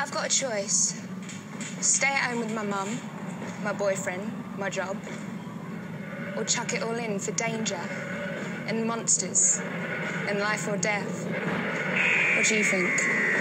I've got a choice stay at home with my mum, my boyfriend, my job, or chuck it all in for danger and monsters and life or death. What do you think?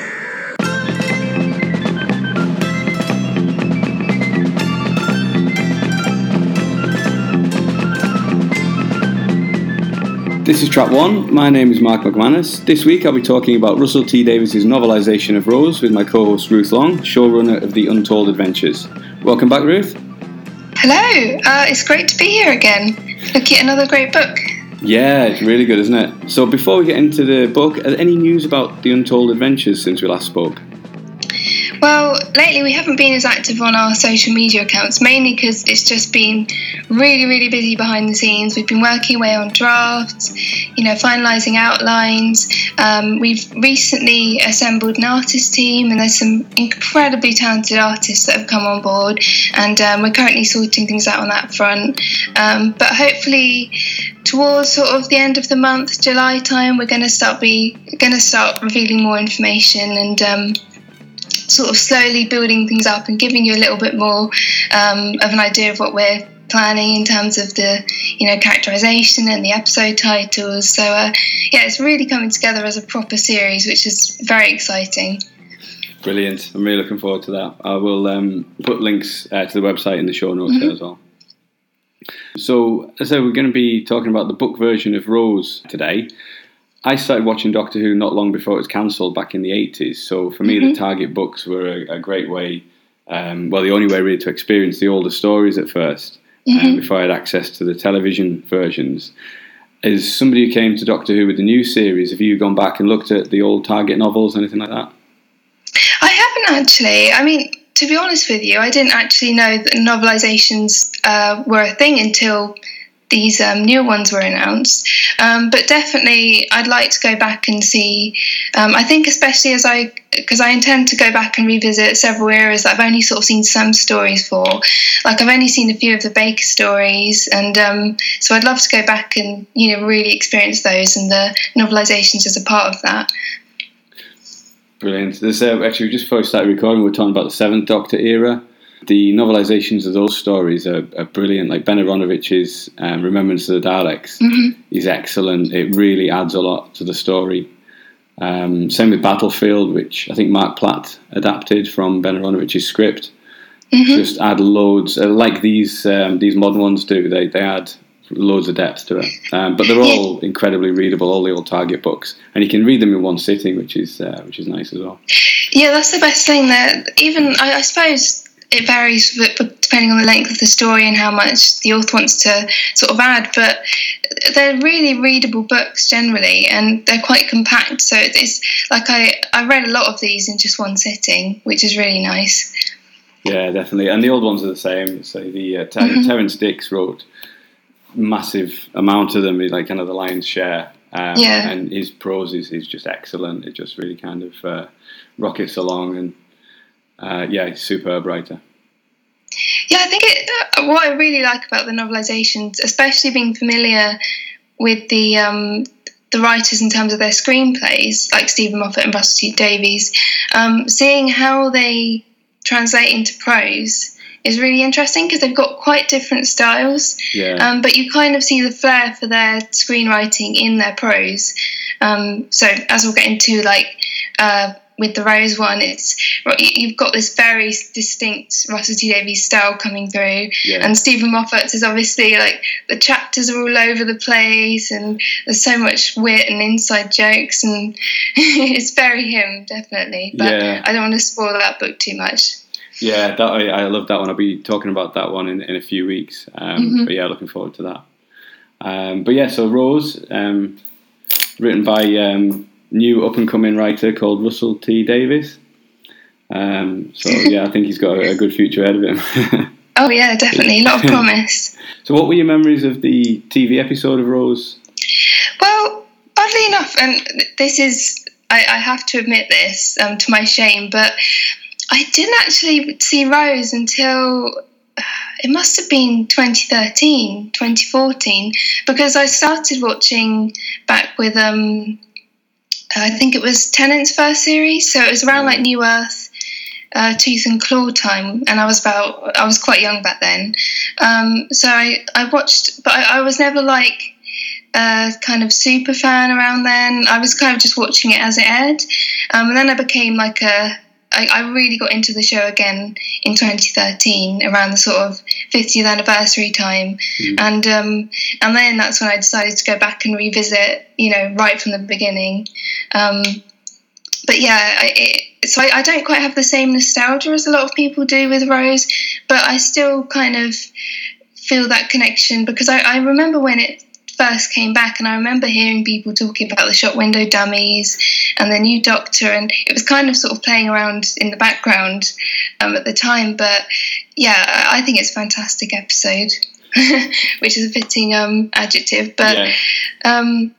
This is track one. My name is Mark McManus. This week I'll be talking about Russell T Davies' novelisation of Rose with my co host Ruth Long, showrunner of The Untold Adventures. Welcome back, Ruth. Hello, uh, it's great to be here again. Looking at another great book. Yeah, it's really good, isn't it? So, before we get into the book, any news about The Untold Adventures since we last spoke? Well, lately we haven't been as active on our social media accounts, mainly because it's just been really, really busy behind the scenes. We've been working away on drafts, you know, finalising outlines. Um, we've recently assembled an artist team, and there's some incredibly talented artists that have come on board, and um, we're currently sorting things out on that front. Um, but hopefully, towards sort of the end of the month, July time, we're going to start be going to start revealing more information and um, sort of slowly building things up and giving you a little bit more um, of an idea of what we're planning in terms of the you know characterization and the episode titles. So uh, yeah it's really coming together as a proper series which is very exciting. Brilliant. I'm really looking forward to that. I will um, put links uh, to the website in the show notes mm-hmm. as well. So as i said we're going to be talking about the book version of rose today I started watching Doctor Who not long before it was cancelled back in the 80s. So for me, mm-hmm. the Target books were a, a great way, um, well, the only way really to experience the older stories at 1st um, mm-hmm. um, before I had access to the television versions. As somebody who came to Doctor Who with the new series, have you gone back and looked at the old Target novels, or anything like that? I haven't actually. I mean, to be honest with you, I didn't actually know that novelizations uh, were a thing until these um, new ones were announced. Um, but definitely, I'd like to go back and see. Um, I think, especially as I, because I intend to go back and revisit several eras that I've only sort of seen some stories for. Like I've only seen a few of the Baker stories, and um, so I'd love to go back and you know really experience those and the novelizations as a part of that. Brilliant. There's uh, actually just before we started recording, we are talking about the Seventh Doctor era the novelizations of those stories are, are brilliant. Like Ben Aaronovitch's um, Remembrance of the Daleks mm-hmm. is excellent. It really adds a lot to the story. Um, same with Battlefield, which I think Marc Platt adapted from Ben Aaronovitch's script. Mm-hmm. Just add loads, uh, like these um, these modern ones do. They they add loads of depth to it. Um, but they're all incredibly readable, all the old Target books, and you can read them in one sitting, which is uh, which is nice as well. Yeah, that's the best thing. That even I, I suppose it varies depending on the length of the story and how much the author wants to sort of add. But they're really readable books generally, and they're quite compact. So it's like I I read a lot of these in just one sitting, which is really nice. Yeah, definitely. And the old ones are the same. So the uh, Ter- mm-hmm. Terrance Dicks wrote massive amount of them, he's like kind of the lion's share. Um, yeah. And his prose is, is just excellent. It just really kind of uh, rockets along and uh, yeah, superb writer. Yeah, I think it, uh, what I really like about the novelizations, especially being familiar with the um, the writers in terms of their screenplays, like Steven Moffat and Russell T Davies, um, seeing how they translate into prose is really interesting because they've got quite different styles. Yeah. Um, but you kind of see the flair for their screenwriting in their prose. Um, so as we'll get into, like. Uh, with the Rose one, it's you've got this very distinct Russell T Davies style coming through, yeah. and Steven Moffat's is obviously like the chapters are all over the place, and there's so much wit and inside jokes, and it's very him definitely. But yeah. I don't want to spoil that book too much. Yeah, that I, I love that one. I'll be talking about that one in, in a few weeks. Um, mm-hmm. But yeah, looking forward to that. Um, but yeah, so Rose, um, written by um, new up and coming writer called Russell T Davies. Um, so yeah, I think he's got a, a good future ahead of him. oh yeah, definitely, a lot of promise. so, what were your memories of the TV episode of Rose? Well, oddly enough, and this is I, I have to admit this um, to my shame, but I didn't actually see Rose until uh, it must have been 2013, 2014, because I started watching back with um, I think it was Tennant's first series, so it was around like New Earth uh, Tooth and Claw time, and I was about I was quite young back then. Um, so I, I watched, but I, I was never like a kind of super fan around then. I was kind of just watching it as it aired, um, and then I became like a I, I, really got into the show again in 2013 around the sort of 50th anniversary time, mm. and um, and then that's when I decided to go back and revisit, you know, right from the beginning. Um, but yeah, I, it, so I, I, don't quite have the same nostalgia as a lot of people do with Rose, but I still kind of feel that connection because I, I remember when it first came back, and I remember hearing people talking about the shop window dummies and the new Doctor, and it was kind of sort of playing around in the background um, at the time. But yeah, I think it's a fantastic episode, which is a fitting um, adjective. But yeah. Um,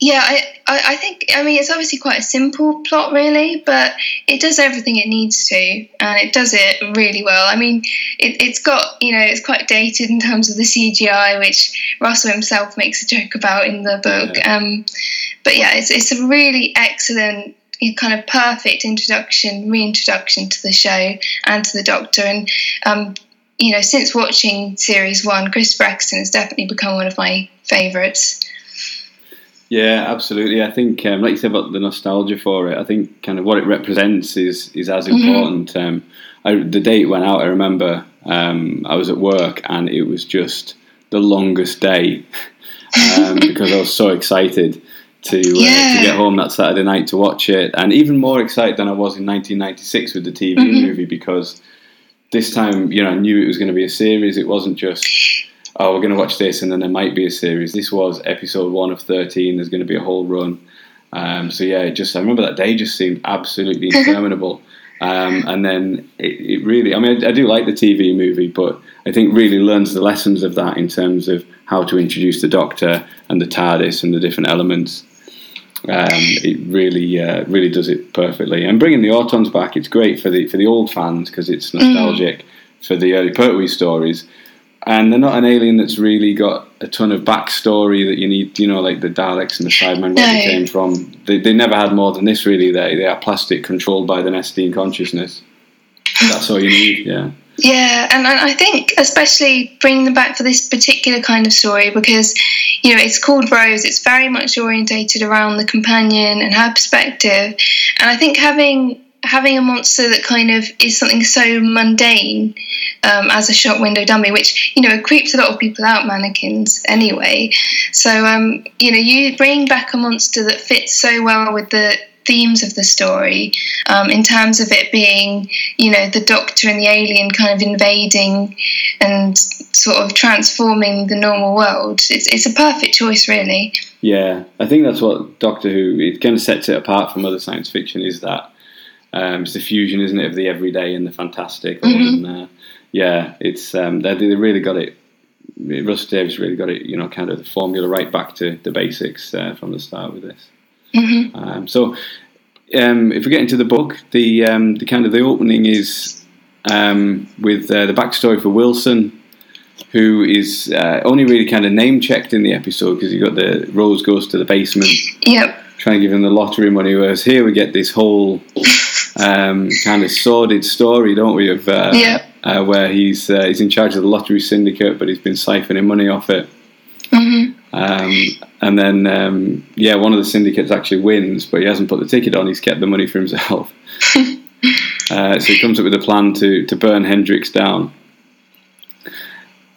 yeah, I, I, I, think, I mean, it's obviously quite a simple plot, really, but it does everything it needs to, and it does it really well. I mean, it, has got, you know, it's quite dated in terms of the CGI, which Russell himself makes a joke about in the book. Yeah. Um, but yeah, it's, it's a really excellent, kind of perfect introduction, reintroduction to the show and to the Doctor. And, um, you know, since watching series one, Chris Eccleston has definitely become one of my favourites. Yeah, absolutely. I think, um, like you said about the nostalgia for it, I think kind of what it represents is is as mm-hmm. important. Mm-hmm. Um, I, the date went out, I remember um, I was at work and it was just the longest day um, because I was so excited to, uh, yeah. to get home that Saturday night to watch it, and even more excited than I was in 1996 with the TV mm-hmm. movie because this time, you know, I knew it was going to be a series. It wasn't just oh, we're going to watch this and then there might be a series. This was episode one of 13. There's going to be a whole run. Um, so yeah, just I remember that day just seemed absolutely interminable. Um, and then it, it, really, I mean, I, I, do like the TV movie, but I think really learns the lessons of that in terms of how to introduce the Doctor and the TARDIS and the different elements. Um, it really, uh, really does it perfectly. And bringing the Autons back, it's great for the for the old fans because it's nostalgic mm. for the early Pertwee stories and they're not an alien that's really got a ton of backstory that you need, you know, like the Daleks and the Cybermen, where no. they came from. They, they never had more than this, really. They, they are plastic controlled by the Nestene consciousness. That's all you need, yeah. Yeah, and I think especially bringing them back for this particular kind of story because, you know, it's called Rose. It's very much orientated around the companion and her perspective, and I think having having a monster that kind of is something so mundane um, as a shop window dummy, which you know creeps a lot of people out, mannequins anyway. So um, you know, you bring back a monster that fits so well with the themes of the story um, in terms of it being, you know, the Doctor and the alien kind of invading and sort of transforming the normal world. It's it's a perfect choice, really. Yeah, I think that's what Doctor Who it kind of sets it apart from other science fiction is that um, it's the fusion, isn't it, of the everyday and the fantastic. Mm-hmm. And, uh, yeah, it's um, they, they really got it. Russell Davies really got it, you know, kind of the formula right back to the basics uh, from the start with this. Mm-hmm. Um, so, um, if we get into the book, the um, the kind of the opening is um, with uh, the backstory for Wilson, who is uh, only really kind of name checked in the episode because you got the Rose goes to the basement. Yep. Trying to give him the lottery money, whereas here we get this whole um, kind of sordid story, don't we? Of uh, yeah. uh, where he's uh, he's in charge of the lottery syndicate, but he's been siphoning money off it. Mm-hmm. Um, and then um, yeah, one of the syndicates actually wins, but he hasn't put the ticket on. He's kept the money for himself. Uh, so he comes up with a plan to to burn Henrik's down.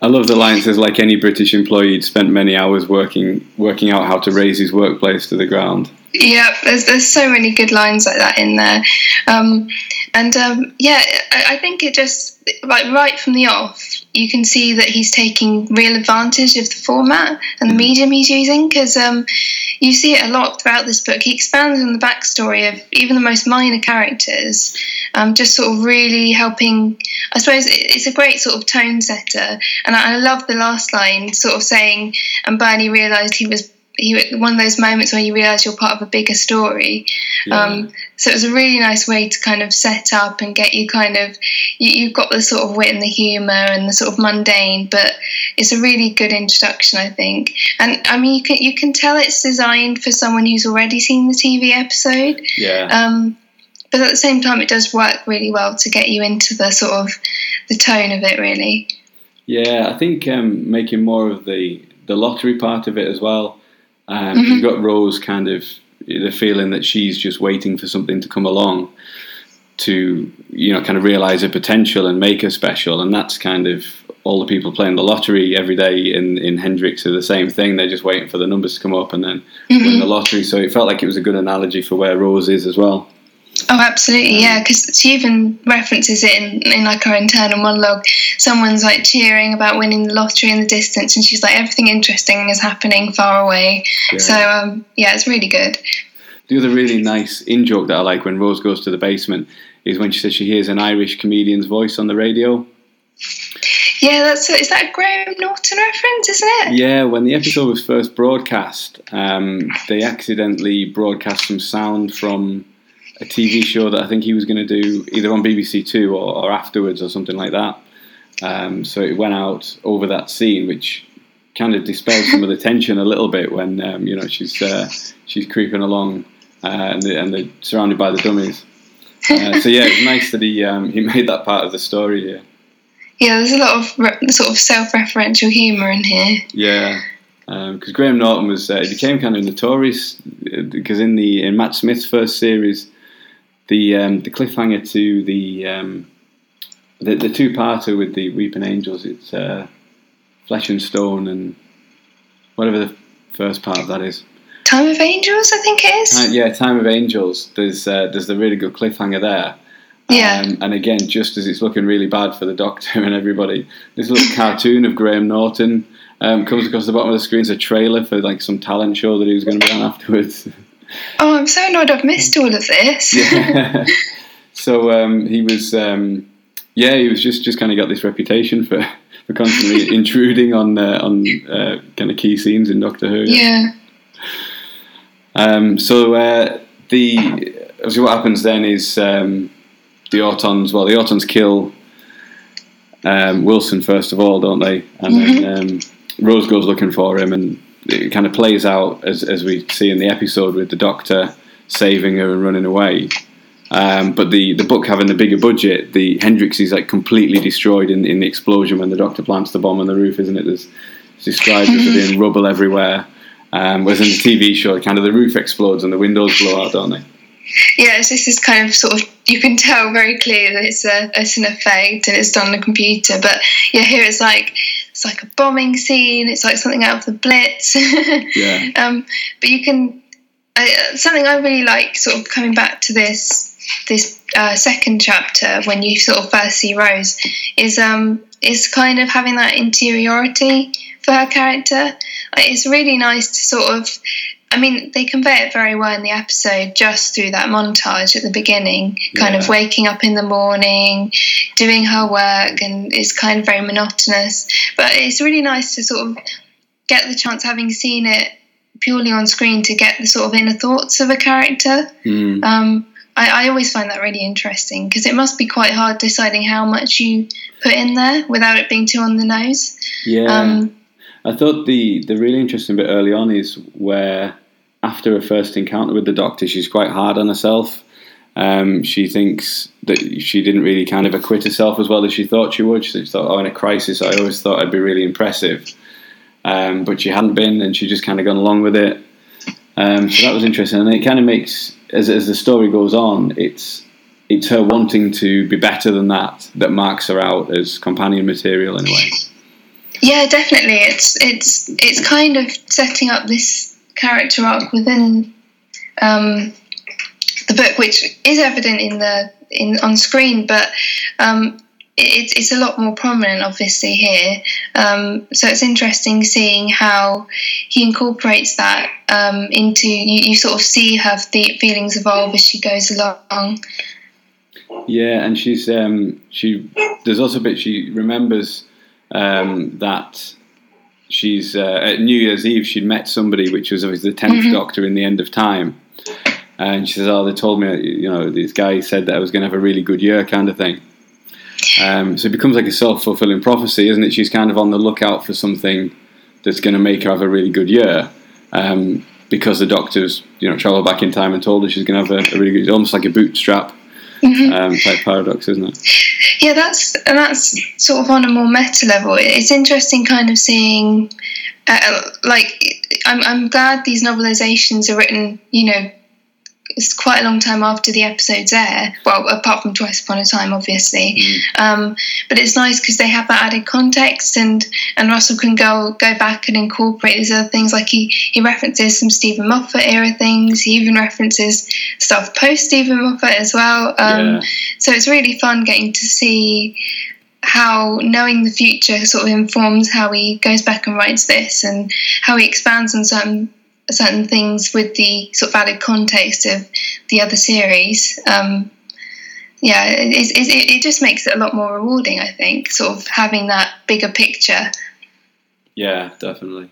I love the line says, like any British employee, he'd spent many hours working working out how to raze his workplace to the ground. Yeah, there's there's so many good lines like that in there, um, and um, yeah, I, I, think it just like right from the off, you can see that he's taking real advantage of the format and the mm. medium he's using because um, you see it a lot throughout this book. He expands on the backstory of even the most minor characters, um, just sort of really helping. I suppose it's a great sort of tone setter, and I, I love the last line, sort of saying, "And Bernie realised he was." You one of those moments where you realize you're part of a bigger story. Yeah. Um, so it was a really nice way to kind of set up and get you kind of you, have got the sort of wit and the humor and the sort of mundane, but it's a really good introduction, I think. And I mean, you can you can tell it's designed for someone who's already seen the TV episode. Yeah. Um, but at the same time, it does work really well to get you into the sort of the tone of it, really. Yeah, I think um, making more of the the lottery part of it as well. Um, mm-hmm. You've got Rose kind of the feeling that she's just waiting for something to come along to you know kind of realize her potential and make her special, and that's kind of all the people playing the lottery every day in in Henrik's are the same thing. They're just waiting for the numbers to come up and then mm-hmm. win the lottery. So it felt like it was a good analogy for where Rose is as well. Oh, absolutely, yeah. Because she even references it in, in like her internal monologue. Someone's like cheering about winning the lottery in the distance, and she's like, everything interesting is happening far away. Yeah. So, um, yeah, it's really good. The other really nice in joke that I like when Rose goes to the basement is when she says she hears an Irish comedian's voice on the radio. Yeah, that's is that a Graham Norton reference, isn't it? Yeah, when the episode was first broadcast, um, they accidentally broadcast some sound from a TV show that I think he was going to do either on BBC Two or, or afterwards or something like that. Um, so it went out over that scene, which kind of dispelled some of the tension a little bit when um, you know she's uh, she's creeping along uh, and, the, and they're surrounded by the dummies. Uh, so yeah, it's nice that he um, he made that part of the story here. Yeah, there's a lot of re- sort of self-referential humour in here. Yeah, because um, Graham Norton was uh, he became kind of notorious because uh, in the in Matt Smith's first series the um, the cliffhanger to the um, the, the two parter with the Weeping Angels. It's uh, Flesh and Stone and whatever the first part of that is. Time of Angels, I think it is. Uh, yeah, Time of Angels. There's uh, there's the really good cliffhanger there. Yeah. Um, and again, just as it's looking really bad for the Doctor and everybody, this little cartoon of Graham Norton um, comes across the bottom of the screen. It's a trailer for like some talent show that he was going to be on afterwards. Oh, I'm so annoyed I've missed all of this. yeah. So um, he was, um, yeah, he was just, just kind of got this reputation for, for constantly intruding on uh, on uh, kind of key scenes in Doctor Who. Yeah. Um, so uh, the obviously what happens then is um, the Autons. Well, the Autons kill um, Wilson first of all, don't they? And mm-hmm. then um, Rose goes looking for him, and it kind of plays out as, as we see in the episode with the doctor saving her and running away. Um, but the, the book having the bigger budget, the Henrik's is like completely destroyed in, in the explosion when the doctor plants the bomb on the roof, isn't it? There's, it's described as being rubble everywhere. Um, whereas in the TV show, kind of the roof explodes and the windows blow out, don't they? Yes, this is kind of sort of you can tell very clearly that it's a it's an effect and it's done on a computer. But yeah, here it's like it's like a bombing scene. It's like something out of the Blitz. yeah. Um, but you can uh, something I really like, sort of coming back to this this uh, second chapter when you sort of first see Rose, is um is kind of having that interiority for her character. Like, it's really nice to sort of I mean, they convey it very well in the episode just through that montage at the beginning, kind yeah. of waking up in the morning, doing her work, and it's kind of very monotonous. But it's really nice to sort of get the chance, having seen it purely on screen, to get the sort of inner thoughts of a character. Mm. Um, I, I, always find that really interesting because it must be quite hard deciding how much you put in there without it being too on the nose. Yeah. Um, I thought the the really interesting bit early on is where after her first encounter with the doctor, she's quite hard on herself. Um, she thinks that she didn't really kind of acquit herself as well as she thought she would. She thought, oh, in a crisis, I always thought I'd be really impressive. Um, but she hadn't been, and she just kind of gone along with it. Um, so that was interesting, and it kind of makes, as, as the story goes on, it's it's her wanting to be better than that that marks her out as companion material in a way. Yeah, definitely. It's it's it's kind of setting up this character arc within um, the book, which is evident in the in on screen, but um, it, it's a lot more prominent, obviously here. Um, so it's interesting seeing how he incorporates that um, into you, you. Sort of see her feelings evolve as she goes along. Yeah, and she's um, she. There's also a bit she remembers um, that she's uh, at New Year's Eve she'd met somebody, which was obviously the 10th mm-hmm. Doctor in the End of Time, and she says, "Oh, they told me, you know, this guy said that I was going to have a really good year, kind of thing." Um, so it becomes like a self fulfilling prophecy, isn't it? She's kind of on the lookout for something that's going to make her have a really good year. Um, because the doctors, you know, travel back in time and told her she's going to have a, a really good, it's almost like a bootstrap mm-hmm. um, type paradox, isn't it? Yeah, that's and that's sort of on a more meta level. It's interesting, kind of seeing, uh, like, I'm I'm glad these novelizations are written, you know, it's quite a long time after the episodes air. Well, apart from Twice Upon a Time, obviously. Mm. Um, but it's nice because they have that added context, and and Russell can go go back and incorporate these other things. Like he he references some Steven Moffat era things. He even references stuff post Steven Moffat as well. Um, yeah. So it's really fun getting to see how knowing the future sort of informs how he goes back and writes this and how he expands on certain certain things with the sort of added context of the other series. Um, yeah, it, it, it, just makes it a lot more rewarding, I think, sort of having that bigger picture. Yeah, definitely.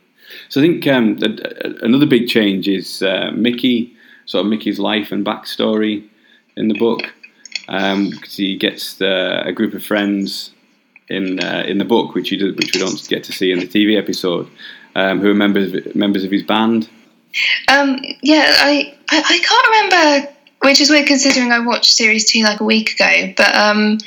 So I think um, another big change is uh, Mickey, sort of Mickey's life and backstory in the book. Um, he gets the, a group of friends in uh, in the book, which, do, which we don't get to see in the TV episode, um, who are members members of his band. Um, yeah, I, I, I can't remember, which is weird considering I watched series two like a week ago. But um,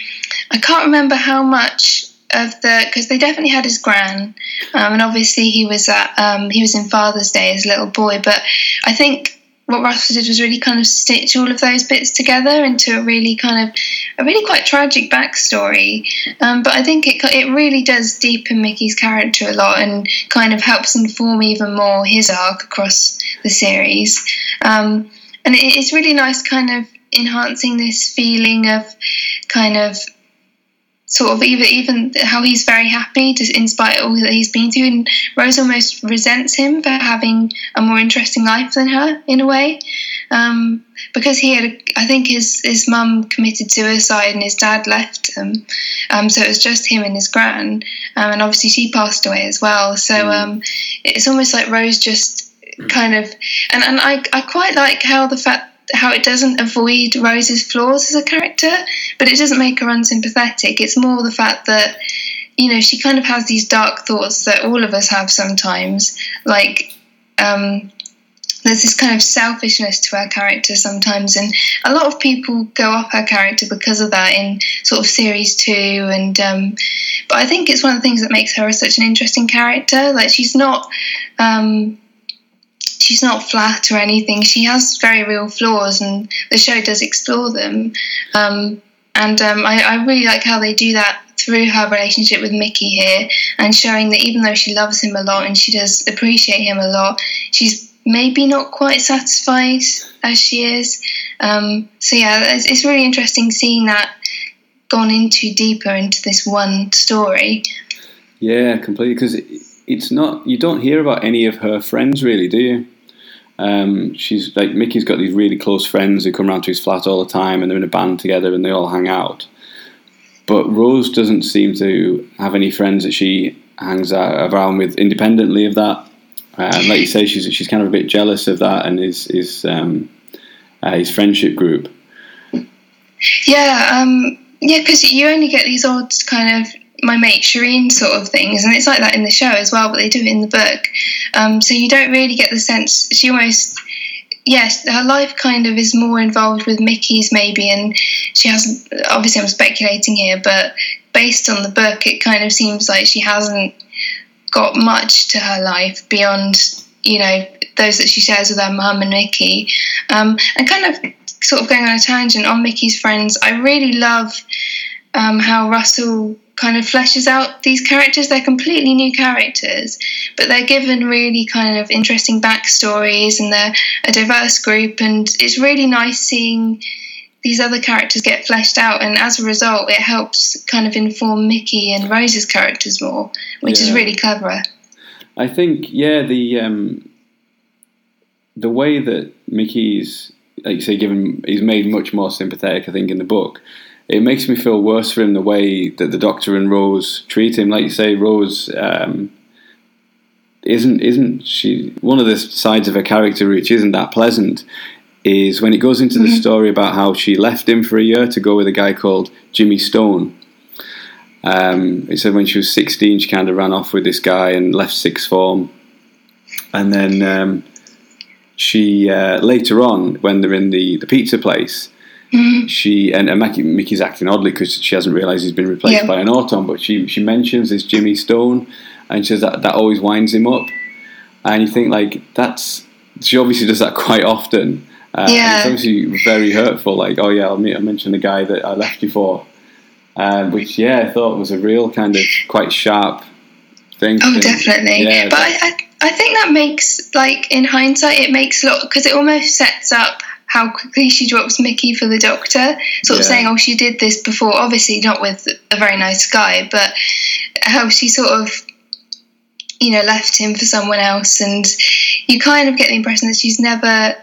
I can't remember how much of the because they definitely had his gran, um, and obviously he was at um, he was in Father's Day as a little boy. But I think what Russell did was really kind of stitch all of those bits together into a really kind of a really quite tragic backstory. Um, but I think it it really does deepen Mickey's character a lot and kind of helps inform even more his arc across the series. Um, and it, it's really nice, kind of enhancing this feeling of kind of sort of even even how he's very happy to, in spite of all that he's been through. And Rose almost resents him for having a more interesting life than her in a way. Um, because he had I think his his mum committed suicide and his dad left him. Um, so it was just him and his gran. Um, and obviously she passed away as well. So mm. um, it's almost like Rose just kind of and, and I, I quite like how the fact how it doesn't avoid Rose's flaws as a character, but it doesn't make her unsympathetic. It's more the fact that you know she kind of has these dark thoughts that all of us have sometimes, like. Um, there's this kind of selfishness to her character sometimes, and a lot of people go off her character because of that in sort of series two. And um, but I think it's one of the things that makes her such an interesting character. Like she's not um, she's not flat or anything. She has very real flaws, and the show does explore them. Um, and um, I, I, really like how they do that through her relationship with Mickey here, and showing that even though she loves him a lot and she does appreciate him a lot, she's maybe not quite satisfied as she is. Um, so yeah, it's, it's really interesting seeing that gone into deeper into this one story. Yeah, completely. Because it's not you don't hear about any of her friends really, do you? Um, she's like Mickey's got these really close friends who come around to his flat all the time, and they're in a band together, and they all hang out. But Rose doesn't seem to have any friends that she hangs out around with independently of that. Um, like you say, she's she's kind of a bit jealous of that and his his um, uh, his friendship group. Yeah, um, yeah, because you only get these odd kind of my mate Shireen sort of things, and it's like that in the show as well, but they do it in the book. Um, so you don't really get the sense she almost. Yes, her life kind of is more involved with Mickey's maybe, and she hasn't. Obviously, I'm speculating here, but based on the book, it kind of seems like she hasn't got much to her life beyond, you know, those that she shares with her mum and Mickey. Um, and kind of sort of going on a tangent on Mickey's friends, I really love um, how Russell kind of fleshes out these characters. They're completely new characters, but they're given really kind of interesting backstories and they're a diverse group. And it's really nice seeing these other characters get fleshed out. And as a result, it helps kind of inform Mickey and Rose's characters more, which yeah. is really clever. I think, yeah, the um, the way that Mickey's, like you say, given he's made much more sympathetic. I think in the book it makes me feel worse for him the way that the Doctor and Rose treat him. Like you say, Rose um, isn't isn't she one of the sides of her character which isn't that pleasant is when it goes into mm-hmm. the story about how she left him for a year to go with a guy called Jimmy Stone. Um, it said when she was 16, she kind of ran off with this guy and left sixth form. And then um, she, uh, later on, when they're in the, the pizza place, Mm-hmm. She and, and Mickey, Mickey's acting oddly because she hasn't realised he's been replaced Yeah. by an Auton, but she she mentions this Jimmy Stone, and she says that that always winds him up, and you think like that's she obviously does that quite often. Uh, Yeah. it's obviously very hurtful. Like, oh yeah, I'll, meet, I'll mention the guy that I left you for, um, which yeah, I thought was a real kind of quite sharp thing. Oh, definitely. Yeah, but I, I, I think that makes, like, in hindsight, it makes a lot, because it almost sets up how quickly she drops Mickey for the doctor, sort of Yeah. saying, oh, she did this before, obviously not with a very nice guy, but how she sort of, you know, left him for someone else. And you kind of get the impression that she's never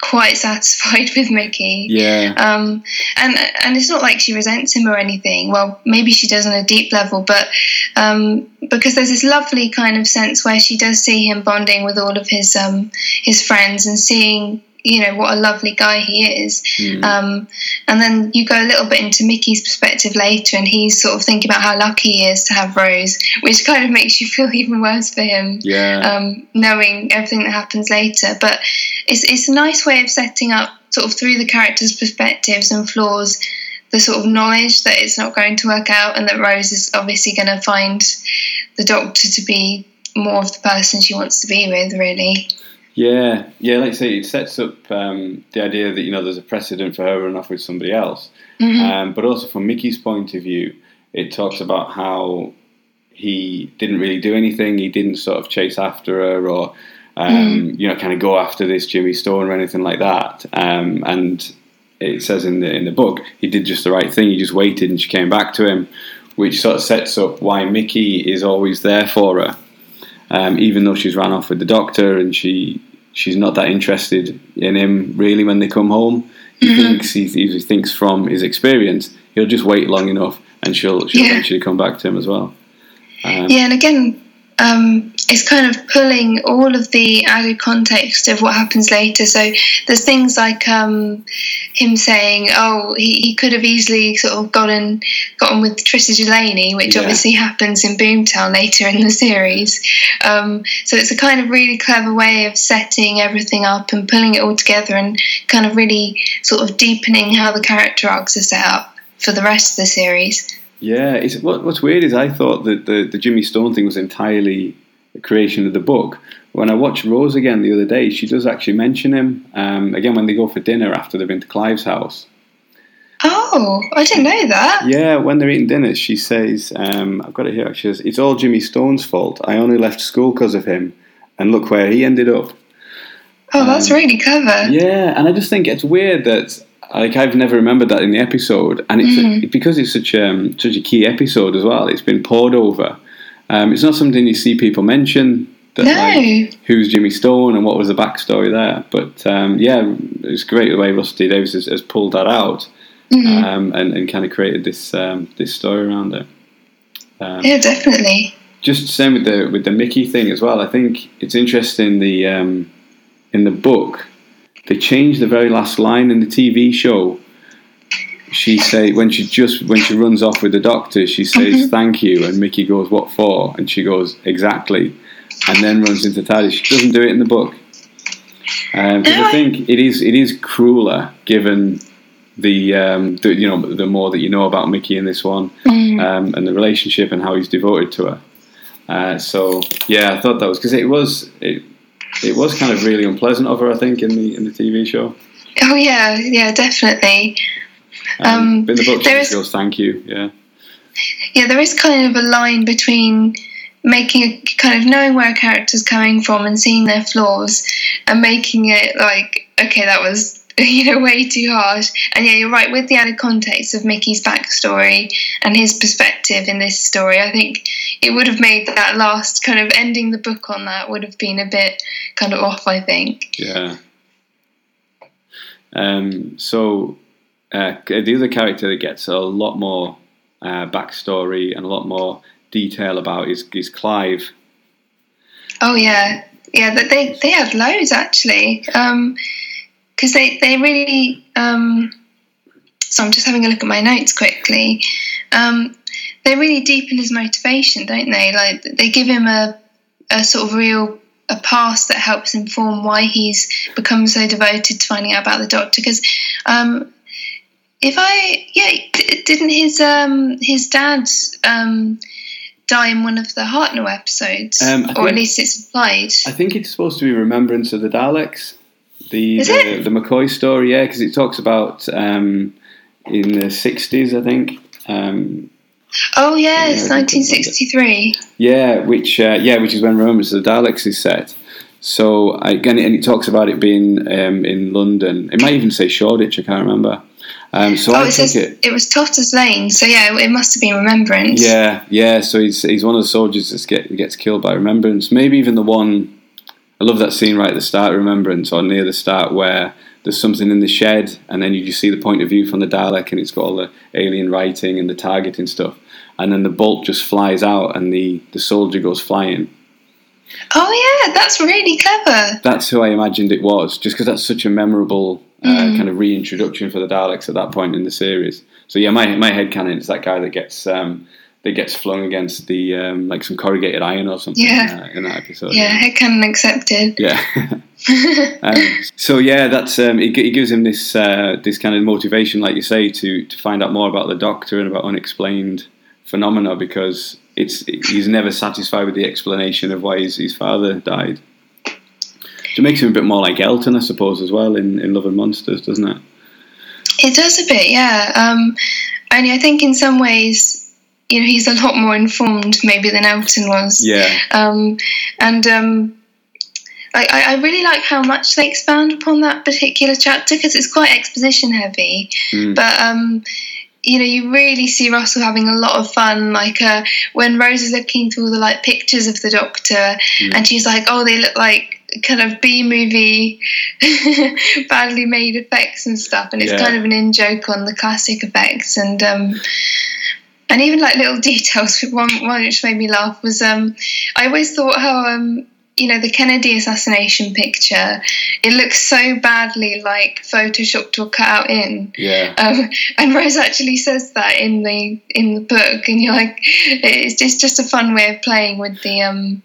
quite satisfied with Mickey. yeah, Um, and and it's not like she resents him or anything. Well, maybe she does on a deep level, but um, because there's this lovely kind of sense where she does see him bonding with all of his um, his friends and seeing you know what a lovely guy he is. Hmm. Um, and then you go a little bit into Mickey's perspective later, and he's sort of thinking about how lucky he is to have Rose, which kind of makes you feel even worse for him yeah. um, knowing everything that happens later. But it's it's a nice way of setting up sort of through the characters' perspectives and flaws the sort of knowledge that it's not going to work out and that Rose is obviously going to find the doctor to be more of the person she wants to be with, really. Yeah, yeah. Like I say, it sets up um, the idea that you know there's a precedent for her running off with somebody else, um, but also from Mickey's point of view, it talks about how he didn't really do anything. He didn't sort of chase after her or um, you know kind of go after this Jimmy Stone or anything like that. Um, and it says in the in the book he did just the right thing. He just waited and she came back to him, which sort of sets up why Mickey is always there for her um, even though she's ran off with the doctor and she she's not that interested in him really when they come home. He thinks he, he thinks from his experience he'll just wait long enough and she'll she'll Yeah. eventually come back to him as well. Um, Yeah, and again, um, it's kind of pulling all of the added context of what happens later. So there's things like um, him saying, "Oh, he, he could have easily sort of gotten gotten with Trisha Delaney," which Yeah. obviously happens in Boomtown later in the series. Um, so it's a kind of really clever way of setting everything up and pulling it all together, and kind of really sort of deepening how the character arcs are set up for the rest of the series. Yeah, what, what's weird is I thought that the, the Jimmy Stone thing was entirely a creation of the book. When I watched Rose again the other day, she does actually mention him um, again when they go for dinner after they've been to Clive's house. Oh, I didn't know that. Yeah, when they're eating dinner, she says, um, I've got it here actually, it's all Jimmy Stone's fault. I only left school because of him, and look where he ended up. Oh, that's Um, really clever. Yeah, and I just think it's weird that like I've never remembered that in the episode, and it's because it's such um, such a key episode as well. It's been poured over. Um, it's not something you see people mention. That, No. like, who's Jimmy Stone and what was the backstory there? But um, yeah, it's great the way Rusty Davies has, has pulled that out um, and, and kind of created this um, this story around it. Um, Yeah, definitely. just same with the with the Mickey thing as well. I think it's interesting the um, in the book they changed the very last line in the TV show. She say when she just when she runs off with the doctor, she says thank you, and Mickey goes what for, and she goes exactly, and then runs into TARDIS. She doesn't do it in the book because No, I think it is it is crueler given the, um, the you know the more that you know about Mickey in this one um, and the relationship and how he's devoted to her. Uh, so yeah, I thought that was because it was it, it was kind of really unpleasant of her. I think in the in the TV show. Oh yeah, yeah, definitely. Um, Um, but in the book, just is- thank you. Yeah, Yeah, there is kind of a line between making a kind of knowing where a character's coming from and seeing their flaws, and making it like okay, that was you know way too harsh. And yeah, you're right with the added context of Mickey's backstory and his perspective in this story. I think it would have made that last kind of ending the book on that would have been a bit kind of off. I think. yeah. Um, so uh, the other character that gets a lot more uh, backstory and a lot more detail about is is Clive. Oh yeah, yeah. That they they had loads actually, because they they really. Um, so I'm just having a look at my notes quickly. Um, they really deepen his motivation, don't they? Like they give him a a sort of real a past that helps inform why he's become so devoted to finding out about the doctor. Because um, if I yeah, d- didn't his um his dad um die in one of the Hartnell episodes, Um, or think- at least it's implied. I think it's supposed to be Remembrance of the Daleks. The the, the McCoy story, yeah, because it talks about um, in the sixties, I think. Um, Oh yes, Yeah, 1963. yeah, which uh, yeah, which is when Remembrance of the Daleks is set. So again, and it talks about it being um, in London. It might even say Shoreditch. I can't remember. Um, so Oh, it says it. it was Totter's Lane, so yeah, it must have been Remembrance. Yeah, yeah. So he's he's one of the soldiers that get gets killed by Remembrance. Maybe even the one. I love that scene right at the start of Remembrance, or near the start, where there's something in the shed, and then you just see the point of view from the Dalek, and it's got all the alien writing and the targeting stuff, and then the bolt just flies out, and the the soldier goes flying. Oh yeah, that's really clever. That's who I imagined it was, just because that's such a memorable uh, kind of reintroduction for the Daleks at that point in the series. So yeah, my my head canon is that guy that gets um, that gets flung against the um, like some corrugated iron or something Yeah. uh, in that episode. Yeah, headcanon accepted. Yeah. um, so yeah, that's um, it, it gives him this uh, this kind of motivation, like you say, to to find out more about the Doctor and about unexplained phenomena because it's he's never satisfied with the explanation of why his, his father died. It makes him a bit more like Elton, I suppose, as well in, in Love and Monsters, doesn't it? It does a bit, yeah. Um, only I think in some ways, you know, he's a lot more informed maybe than Elton was. Yeah, Um, and um, I, I really like how much they expand upon that particular chapter because it's quite exposition heavy. Mm. But um, you know, you really see Russell having a lot of fun. Like uh, when Rose is looking through the like pictures of the Doctor, and she's like, "Oh, they look like." Kind of B movie badly made effects and stuff and it's Yeah. kind of an in joke on the classic effects and um and even like little details. One one which made me laugh was um, I always thought how um, you know the Kennedy assassination picture. It looks so badly like photoshopped or cut out in. yeah, Um, and Rose actually says that in the in the book, and you're like, it's just just a fun way of playing with the um,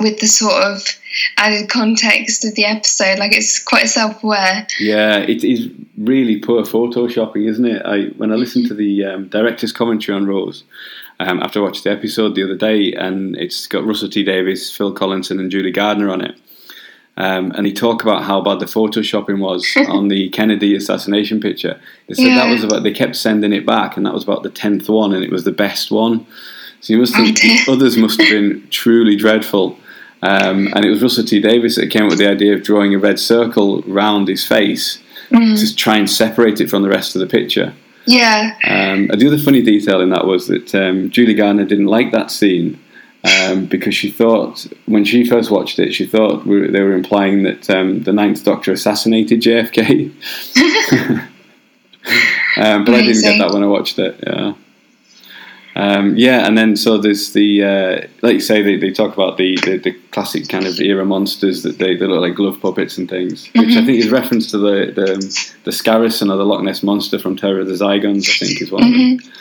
with the sort of added context of the episode. Like it's quite self aware. yeah. It is really poor photoshopping, isn't it? I when I listened to the um, director's commentary on Rose. Um, after I watched the episode the other day, and it's got Russell T Davies, Phil Collinson, and Julie Gardner on it. Um, and he talked about how bad the photoshopping was on the Kennedy assassination picture. They said that was about. They kept sending it back, and that was about the tenth one, and it was the best one. So you must have, Oh, the others must have been truly dreadful. Um, and it was Russell T Davies that came up with the idea of drawing a red circle round his face to try and separate it from the rest of the picture. Yeah. Um, and the other funny detail in that was that um, Julie Gardner didn't like that scene um, because she thought, when she first watched it, she thought we they were implying that um, the Ninth Doctor assassinated JFK. um, but I didn't get that when I watched it. Yeah. Um, yeah, and then so there's the uh, like you say they, they talk about the, the, the classic kind of era monsters that they, they look like glove puppets and things, which I think is reference to the the, the Skarasen or the Loch Ness monster from Terror of the Zygons. I think is one of them.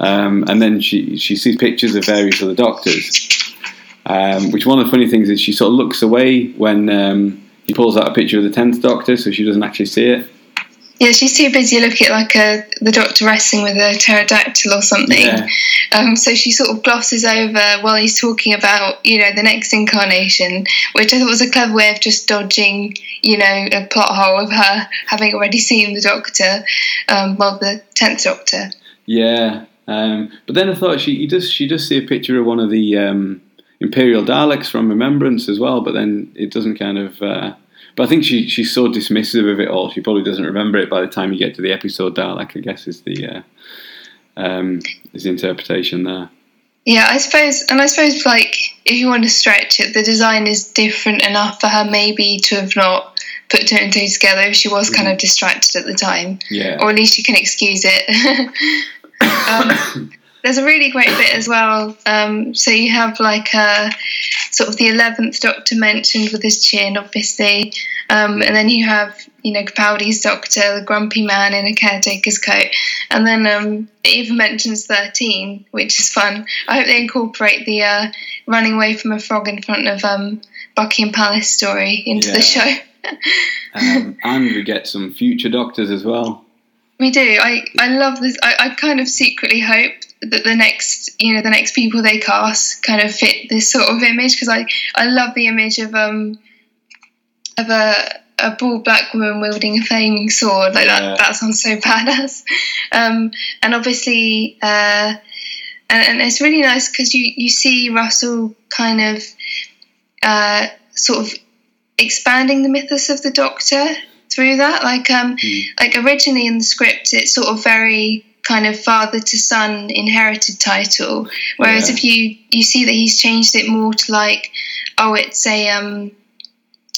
Um, and then she she sees pictures of various other doctors. Um, which one of the funny things is she sort of looks away when um, he pulls out a picture of the tenth Doctor, so she doesn't actually see it. Yeah, she's too busy looking at like a the doctor wrestling with a pterodactyl or something. Yeah. Um, so she sort of glosses over while he's talking about you know the next incarnation, which I thought was a clever way of just dodging you know a plot hole of her having already seen the Doctor, um, well the tenth Doctor. Yeah, um, but then I thought she he does she does see a picture of one of the um, Imperial Daleks from Remembrance as well, but then it doesn't kind of. Uh, but I think she she's so dismissive of it all. She probably doesn't remember it by the time you get to the episode Dalek. I guess is the uh, um, is the interpretation there. Yeah, I suppose, and I suppose like if you want to stretch it, the design is different enough for her maybe to have not put two and two together if she was kind of distracted at the time. Yeah, or at least you can excuse it. um, there's a really great bit as well. Um, so you have like a sort of the eleventh Doctor mentioned with his chin, obviously, um, and then you have you know Capaldi's Doctor, the grumpy man in a caretaker's coat, and then um, it even mentions thirteen, which is fun. I hope they incorporate the uh, running away from a frog in front of um, Buckingham Palace story into Yeah. the show. um, and we get some future Doctors as well. we do. I, I love this. I, I kind of secretly hope that the next, you know, the next people they cast kind of fit this sort of image because I, I love the image of um of a a bald black woman wielding a flaming sword like Yeah. that. That sounds so badass. Um, and obviously, uh, and, and it's really nice because you you see Russell kind of uh, sort of expanding the mythos of the Doctor through that. Like um, like originally in the script, it's sort of very kind of father to son inherited title, whereas Yeah. if you you see that he's changed it more to like oh, it's a um.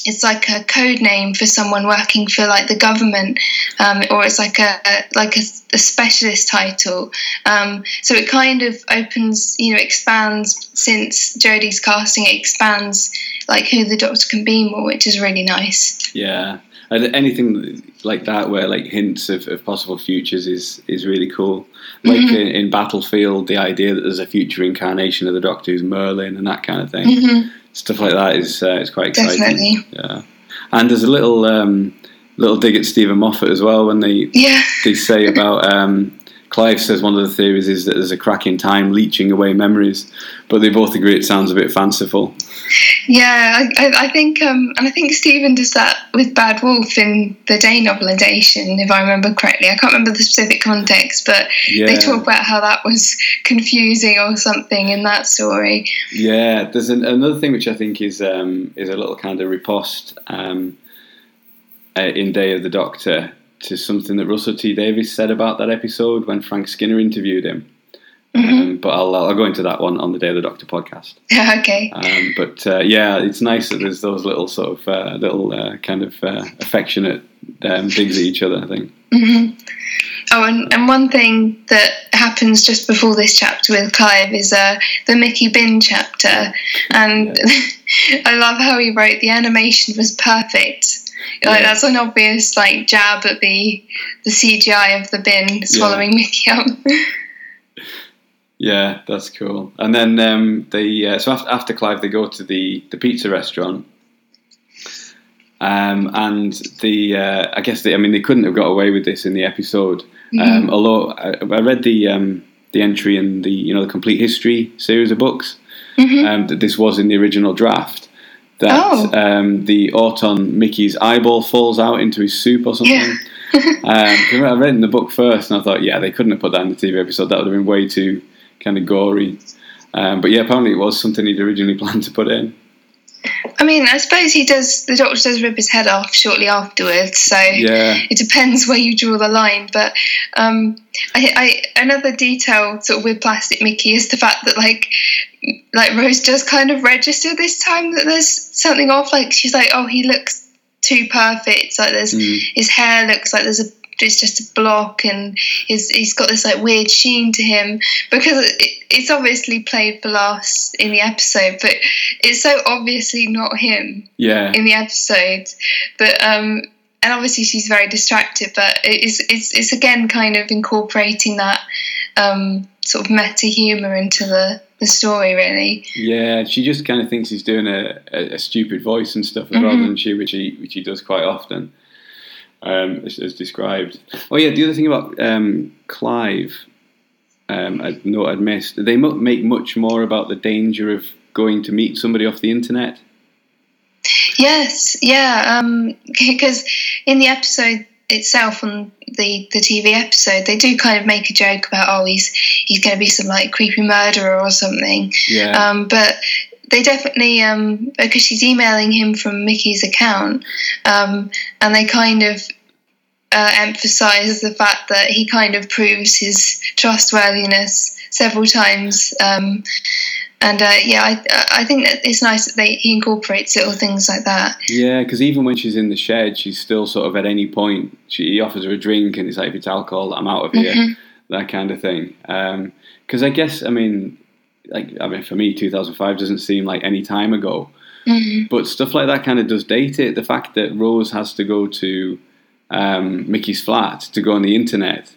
It's like a code name for someone working for like the government, um, or it's like a, a like a, a specialist title. Um, so it kind of opens, you know, expands since Jodie's casting. It expands like who the Doctor can be more, which is really nice. Yeah, and anything like that where like hints of, of possible futures is is really cool. Like Mm-hmm. in, in Battlefield, the idea that there's a future incarnation of the Doctor who's Merlin and that kind of thing. Mhm. Stuff like that is uh, is quite exciting. Definitely. Yeah, and there's a little um, little dig at Steven Moffat as well when they Yeah, they say about um, Clive says one of the theories is that there's a crack in time leeching away memories, but they both agree it sounds a bit fanciful. Yeah. I, I, think, um, and I think Steven does that with Bad Wolf in the Day novelisation, if I remember correctly. I can't remember the specific context, but Yeah. they talk about how that was confusing or something in that story. Yeah, there's an, another thing which I think is um, is a little kind of riposte um, uh, in Day of the Doctor to something that Russell T Davies said about that episode when Frank Skinner interviewed him. Um, but I'll, I'll go into that one on the Day of the Doctor podcast. okay. Um, but uh, yeah, it's nice that there's those little sort of uh, little uh, kind of uh, affectionate um, digs at each other. I think. Oh, and, and one thing that happens just before this chapter with Clive is uh, the Mickey Bin chapter. And I love how he wrote the animation was perfect. Like Yeah. that's an obvious like jab at the the CGI of the bin swallowing Mickey up. Yeah, that's cool. And then um, they uh, so after, after Clive, they go to the the pizza restaurant. Um, and the uh, I guess they, I mean they couldn't have got away with this in the episode. Um, although I, I read the um, the entry in the you know the complete history series of books um, that this was in the original draft. That Oh. um, the Auton Mickey's eyeball falls out into his soup or something. Um, I read in the book first, and I thought, yeah, they couldn't have put that in the TV episode. That would have been way too kind of gory. Um, but yeah, apparently it was something he'd originally planned to put in. I mean, I suppose he does. The doctor does rip his head off shortly afterwards, so Yeah, it depends where you draw the line. But um, I, I, another detail sort of with Plastic Mickey is the fact that like like Rose does kind of register this time that there's something off. Like she's like, oh, he looks too perfect. Like there's Mm. his hair looks like there's a it's just a block and his, he's got this like weird sheen to him because it, it's obviously played for laughs in the episode but it's so obviously not him yeah, in the episode but um and obviously she's very distracted but it's it's it's again kind of incorporating that um sort of meta humor into the the story really yeah. She just kind of thinks he's doing a, a, a stupid voice and stuff, Mm-hmm. rather than she, which he which he does quite often, um, as, as described. Oh yeah, the other thing about um, Clive, um, I know I'd missed. They make much more about the danger of going to meet somebody off the internet. Yes, yeah, Um because in the episode itself, on the the TV episode, they do kind of make a joke about oh he's he's going to be some like creepy murderer or something, Yeah, um, but they definitely um, because she's emailing him from Mickey's account, um, and they kind of. Uh, emphasize the fact that he kind of proves his trustworthiness several times, um, and uh, yeah, I, I think that it's nice that they, he incorporates little things like that. Yeah, because even when she's in the shed, she's still sort of at any point. She he offers her a drink, and he's like, "If it's alcohol, I'm out of here." That kind of thing. Because I guess, I mean, like I mean, for me, 2005 doesn't seem like any time ago. But stuff like that kind of does date it. The fact that Rose has to go to um, Mickey's flat to go on the internet.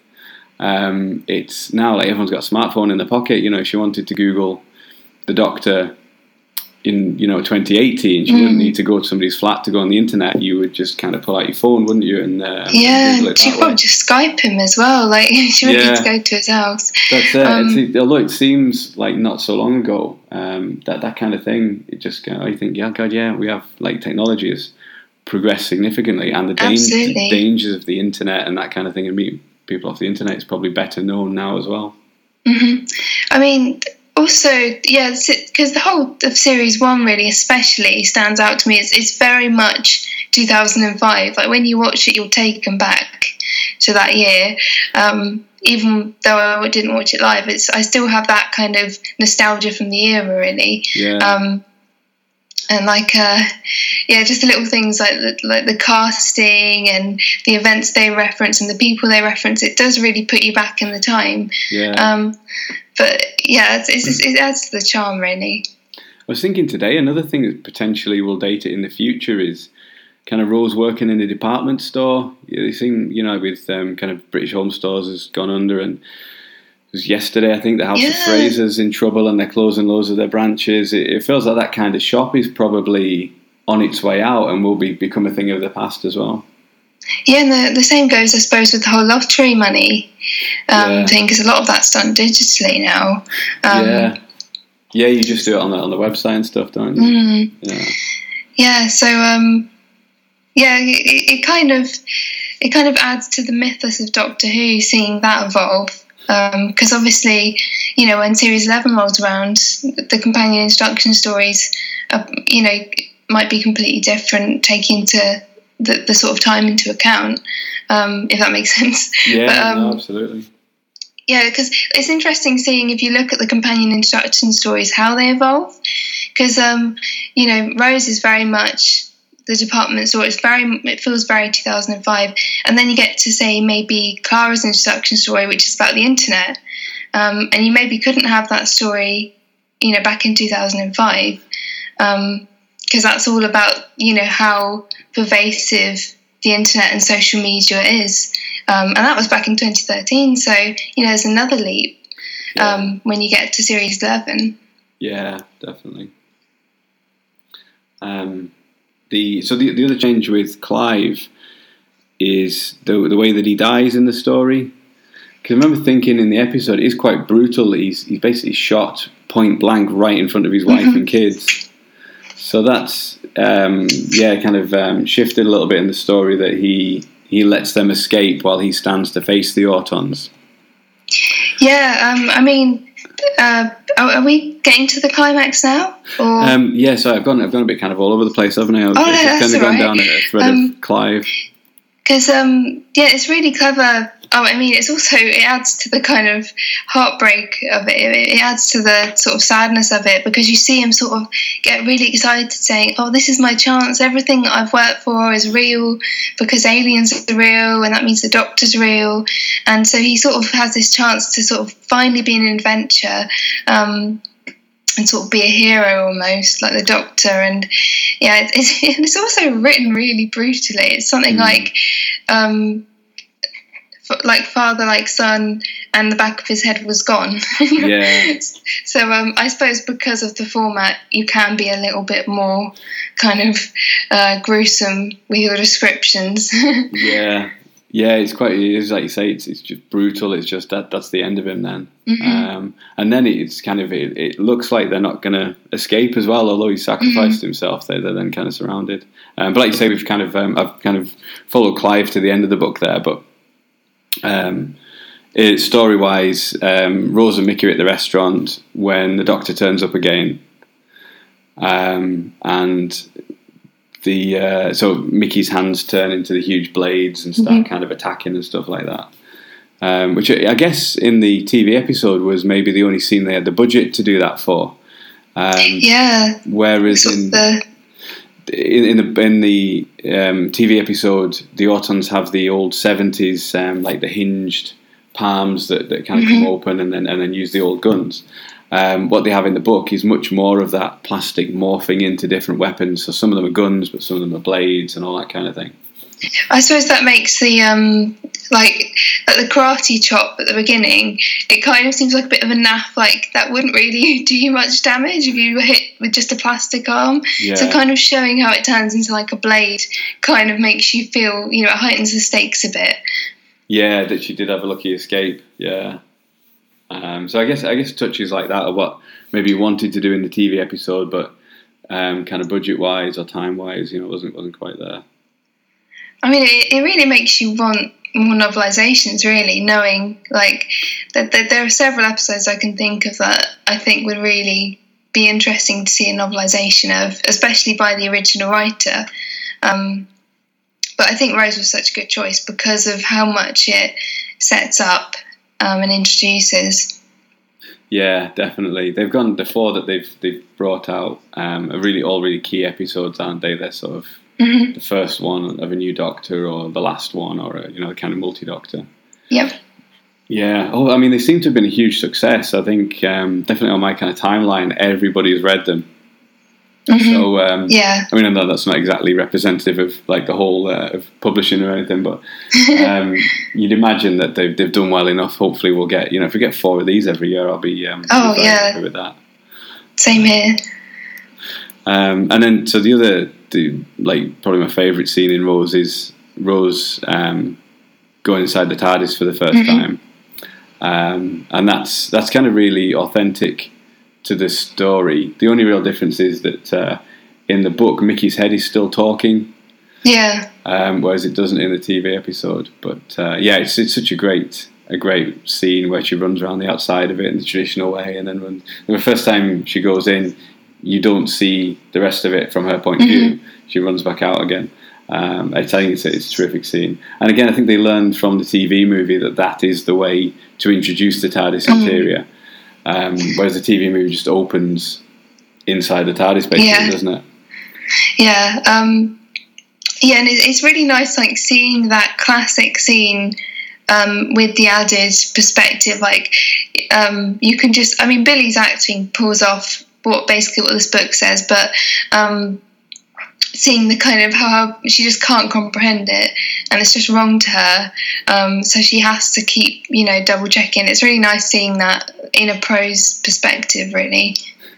Um, it's now like everyone's got a smartphone in their pocket. You know, if she wanted to Google the doctor, in you know 2018, you wouldn't need to go to somebody's flat to go on the internet. You would just kind of pull out your phone, wouldn't you? And uh, Yeah, she way. just Skype him as well. Like she wouldn't Yeah. need to go to his house. That's it. Um, It's- although it seems like not so long ago, um, that that kind of thing. It just kind of, I think, yeah, God, yeah, we have like technology has progressed significantly, and the dangers of the internet and that kind of thing, and meeting people off the internet is probably better known now as well. hmm I mean, also, yeah, because the whole of series one really, especially, stands out to me. It's, it's very much 2005. Like when you watch it, you're taken back to that year. Um, even though I didn't watch it live, it's I still have that kind of nostalgia from the era, really. Yeah, Um, and like, uh, yeah, just the little things like the, like the casting and the events they reference and the people they reference. It does really put you back in the time. yeah. Um, but yeah, it's, it's just, it adds to the charm, really. I was thinking today another thing that potentially will date it in the future is kind of Rose working in a department store. Yeah, they seem, you know, with um, kind of British Home Stores has gone under, and was yesterday I think the House of Yeah. Fraser's in trouble and they're closing loads of their branches. It, it feels like that kind of shop is probably on its way out and will be become a thing of the past as well. Yeah, and the, the same goes, I suppose, with the whole lottery money um, Yeah. thing, because a lot of that's done digitally now. Um, yeah, yeah, you just do it on the on the website and stuff, don't you? mm. Yeah, Yeah, so um, yeah, it, it kind of it kind of adds to the mythos of Doctor Who, seeing that evolve. Because obviously, you know, when Series Eleven rolls around, the companion instruction stories, uh, you know, might be completely different, taking into the, the sort of time into account. Um, if that makes sense. yeah, But, um, no, absolutely. Yeah, because it's interesting seeing if you look at the companion instruction stories how they evolve. Because um, you know, Rose is very much the department store. It's very, it feels very 2005. And then you get to say maybe Clara's instruction story, which is about the internet, um, and you maybe couldn't have that story, you know, back in 2005, because that's all about you know how pervasive the internet and social media is. Um, and that was back in 2013. So, you know, there's another leap Yeah. um, when you get to Series 11. Yeah, definitely. Um, the so the the other change with Clive is the the way that he dies in the story. Because I remember thinking in the episode, it's quite brutal. He's he's basically shot point blank right in front of his wife and kids. So that's um, yeah, kind of um, shifted a little bit in the story that he he lets them escape while he stands to face the Autons. Yeah, um, I mean, uh, are, are we getting to the climax now? Or Um, yeah, so I've gone I've gone a bit kind of all over the place, haven't I? I've Oh, no, kind of gone right. down a thread Um, of Clive. Because um, yeah, it's really clever. Oh, I mean, it's also it adds to the kind of heartbreak of it. It adds to the sort of sadness of it because you see him sort of get really excited, saying, "Oh, this is my chance. Everything I've worked for is real because aliens are real, and that means the Doctor's real." And so he sort of has this chance to sort of finally be an adventure. Um, and sort of be a hero almost, like the Doctor, and yeah, it's, it's also written really brutally. It's something Mm. like, um, like father, like son, and the back of his head was gone. Yeah. So um, I suppose because of the format, you can be a little bit more kind of uh, gruesome with your descriptions. Yeah, yeah, it's quite. It is like you say. It's it's just brutal. It's just that that's the end of him then. Mhm. Um, and then it's kind of it, it looks like they're not going to escape as well. Although he sacrificed himself, they they're then kind of surrounded. Um, but like you say, we've kind of um, I've kind of followed Clive to the end of the book there, but. Um, it, story wise, um, Rose and Mickey are at the restaurant when the doctor turns up again. Um, and the uh, so Mickey's hands turn into the huge blades and start kind of attacking and stuff like that. Um, which I guess in the TV episode was maybe the only scene they had the budget to do that for. Um, yeah, whereas in, the in, in the in the um, TV episode, the Autons have the old seventies, um, like the hinged palms that, that kind of come open and then and then use the old guns. Um, what they have in the book is much more of that plastic morphing into different weapons. So some of them are guns, but some of them are blades and all that kind of thing. I suppose that makes the um like at the karate chop at the beginning, it kind of seems like a bit of a naff. Like that wouldn't really do you much damage if you were hit with just a plastic arm. Yeah. So kind of showing how it turns into like a blade kind of makes you feel, you know, it heightens the stakes a bit. Yeah, that she did have a lucky escape. Yeah. Um, so I guess I guess touches like that are what maybe wanted to do in the TV episode, but um, kind of budget wise or time wise, you know, wasn't wasn't quite there. I mean, it, it really makes you want more novelizations, really, knowing like that, that there are several episodes I can think of that I think would really be interesting to see a novelization of, especially by the original writer. Um, but I think Rose was such a good choice because of how much it sets up um, and introduces. Yeah, definitely. They've gone the four that they've they've brought out um, are really all really key episodes, aren't they? They're sort of Mhm. the first one of a new Doctor, or the last one, or a, you know, the kind of multi Doctor. Yep. Yeah. Oh, I mean, they seem to have been a huge success. I think um, definitely on my kind of timeline, everybody's read them. Mhm. So um, Yeah. I mean, I know that's not exactly representative of like the whole uh, of publishing or anything, but um, you'd imagine that they've they've done well enough. Hopefully, we'll get you know if we get four of these every year, I'll be um, Oh, yeah. with that. Same here. Um, and then so the other the like probably my favourite scene in Rose is Rose um, going inside the TARDIS for the 1st time, um, and that's that's kind of really authentic to the story. The only real difference is that uh, in the book, Mickey's head is still talking. Yeah. um, whereas it doesn't in the TV episode. But uh, yeah, it's it's such a great a great scene where she runs around the outside of it in the traditional way, and then when the first time she goes in, you don't see the rest of it from her point of view. She runs back out again. Um, I tell you, it's, it's a terrific scene. And again, I think they learned from the TV movie that that is the way to introduce the TARDIS interior. Um, whereas the TV movie just opens inside the TARDIS, basically, Yeah. doesn't it? Yeah, um, yeah, and it, it's really nice, like seeing that classic scene um, with the added perspective. Like, um, you can just, I mean, Billie's acting pulls off what basically what this book says, but um, seeing the kind of how she just can't comprehend it, and it's just wrong to her. Um, so she has to keep, you know, double checking. It's really nice seeing that in a prose perspective, really.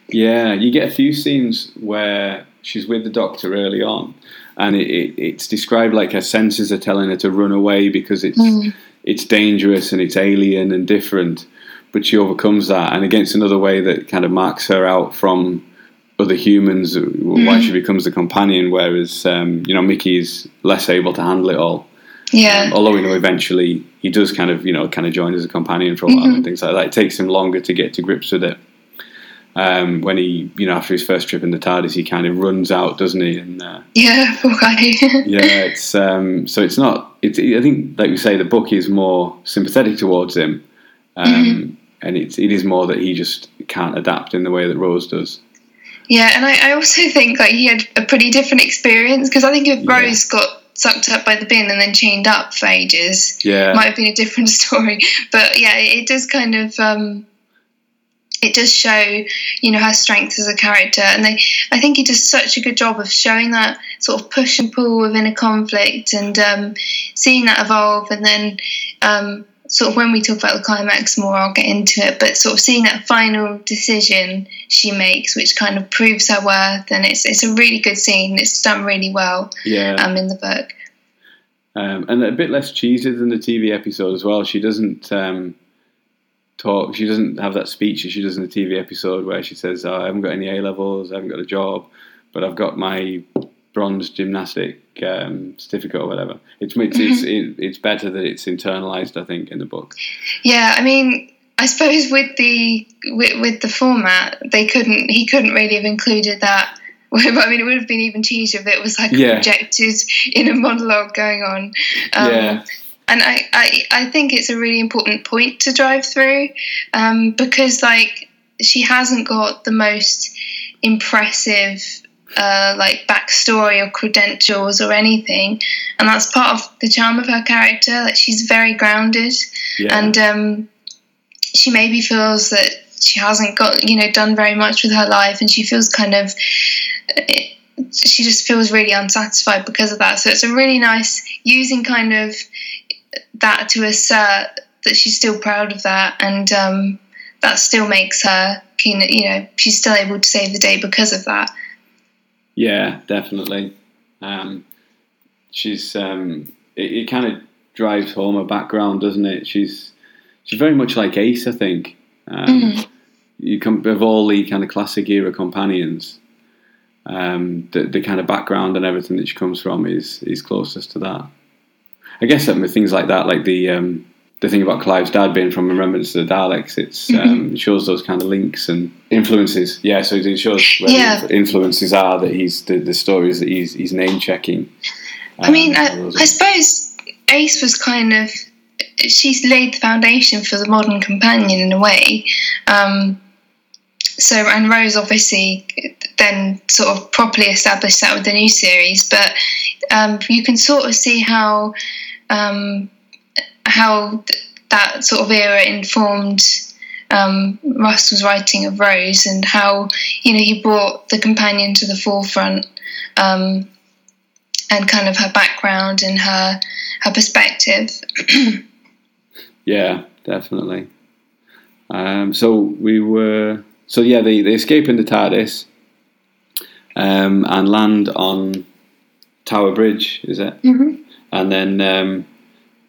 Yeah, you get a few scenes where she's with the doctor early on, and it, it, it's described like her senses are telling her to run away because it's it's dangerous and it's alien and different. But she overcomes that, and against another way that kind of marks her out from other humans, uh, why she becomes the companion. Whereas um, you know Mickey's less able to handle it all. Yeah. Um, although you know eventually he does kind of you know kind of join as a companion for a while and things like that. It takes him longer to get to grips with it. Um, when he you know after his first trip in the TARDIS, he kind of runs out, doesn't he? And uh, Yeah, guy. yeah, it's um, so it's not. It's I think like you say, the book is more sympathetic towards him, um, and it's it is more that he just can't adapt in the way that Rose does. Yeah, and I, I also think like he had a pretty different experience because I think if Yeah. Rose got sucked up by the bin and then chained up for ages, Yeah, it might have been a different story. But yeah, it, it does kind of um, it does show you know her strength as a character, and they I think he does such a good job of showing that sort of push and pull within a conflict and um, seeing that evolve, and then. Um, Sort of when we talk about the climax more, I'll get into it. But sort of seeing that final decision she makes, which kind of proves her worth, and it's it's a really good scene. It's done really well yeah. um, in the book. um, and a bit less cheesy than the TV episode as well. She doesn't um, talk. She doesn't have that speech as she does in the TV episode where she says, oh, "I haven't got any A levels, I haven't got a job, but I've got my bronze gymnastic um, certificate or whatever." It's it's it's, it, it's better that it's internalized, I think, in the book. Yeah, I mean, I suppose with the with, with the format, they couldn't. He couldn't really have included that. I mean, it would have been even cheesier if it was like Yeah. projected in a monologue going on. Um, yeah, and I, I, I think it's a really important point to drive through um, because like she hasn't got the most impressive uh, like backstory or credentials or anything and that's part of the charm of her character like she's very grounded yeah, and um, she maybe feels that she hasn't got you know done very much with her life and she feels kind of uh, she just feels really unsatisfied because of that. So it's a really nice using kind of that to assert that she's still proud of that, and um, that still makes her keen. You know, she's still able to save the day because of that. Yeah, definitely. Um, she's um, it, it kind of drives home her background, doesn't it? She's she's very much like Ace, I think. Um, mm-hmm. You come of all the kind of classic era companions. Um, the, the kind of background and everything that she comes from is is closest to that. I guess that with things like that, like the um, the thing about Clive's dad being from Remembrance of the Daleks, it's mm-hmm. um, it shows those kind of links and influences. Yeah, so it shows where yeah. the influences are that he's the, the stories that he's he's name checking. Um, I mean, I, I suppose Ace was kind of she's laid the foundation for the modern companion in a way. Um, so and Rose obviously then sort of properly established that with the new series, but um, you can sort of see how um, how that sort of era informed um, Russell's writing of Rose and how you know he brought the companion to the forefront um, and kind of her background and her her perspective. yeah, definitely. Um, so we were so yeah they, they escape in the TARDIS um, and land on Tower Bridge, is it? Mm-hmm. And then um,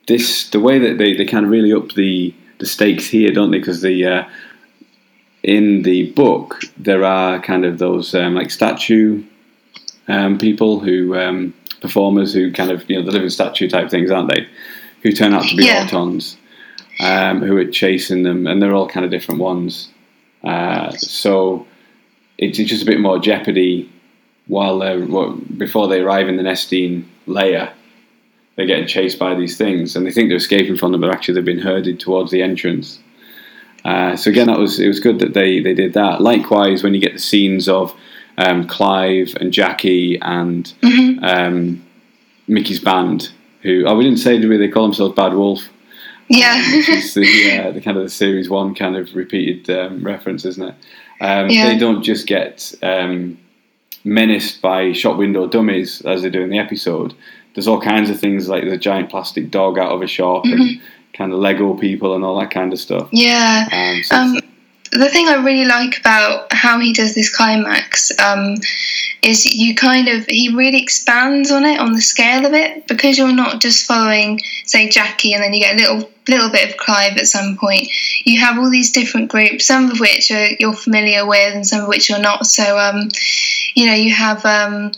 this the way that they, they kind of really up the the stakes here, don't they? Because the uh, in the book there are kind of those um, like statue um, people who um, performers who kind of you know the living statue type things, aren't they? Who turn out to be yeah. Autons, um, who are chasing them, and they're all kind of different ones. Uh, so it's just a bit more jeopardy while they're before they arrive in the Nestene layer they're getting chased by these things, and they think they're escaping from them, but actually they've been herded towards the entrance. Uh, so again, that was it was good that they they did that. Likewise, when you get the scenes of um, Clive and Jackie and mm-hmm. um, Mickey's band, who oh we didn't say did we? They call themselves Bad Wolf. Yeah, um, which is the, uh, the kind of the series one kind of repeated um, reference, isn't it? Um, yeah. They don't just get um, menaced by shop window dummies as they do in the episode there's all kinds of things like the giant plastic dog out of a shop mm-hmm. and kind of Lego people and all that kind of stuff. Yeah. Um, so um, the thing I really like about how he does this climax um, is you kind of he really expands on it on the scale of it because you're not just following say Jackie and then you get a little little bit of Clive at some point. You have all these different groups, some of which are, you're familiar with and some of which you're not. So um, you know you have um,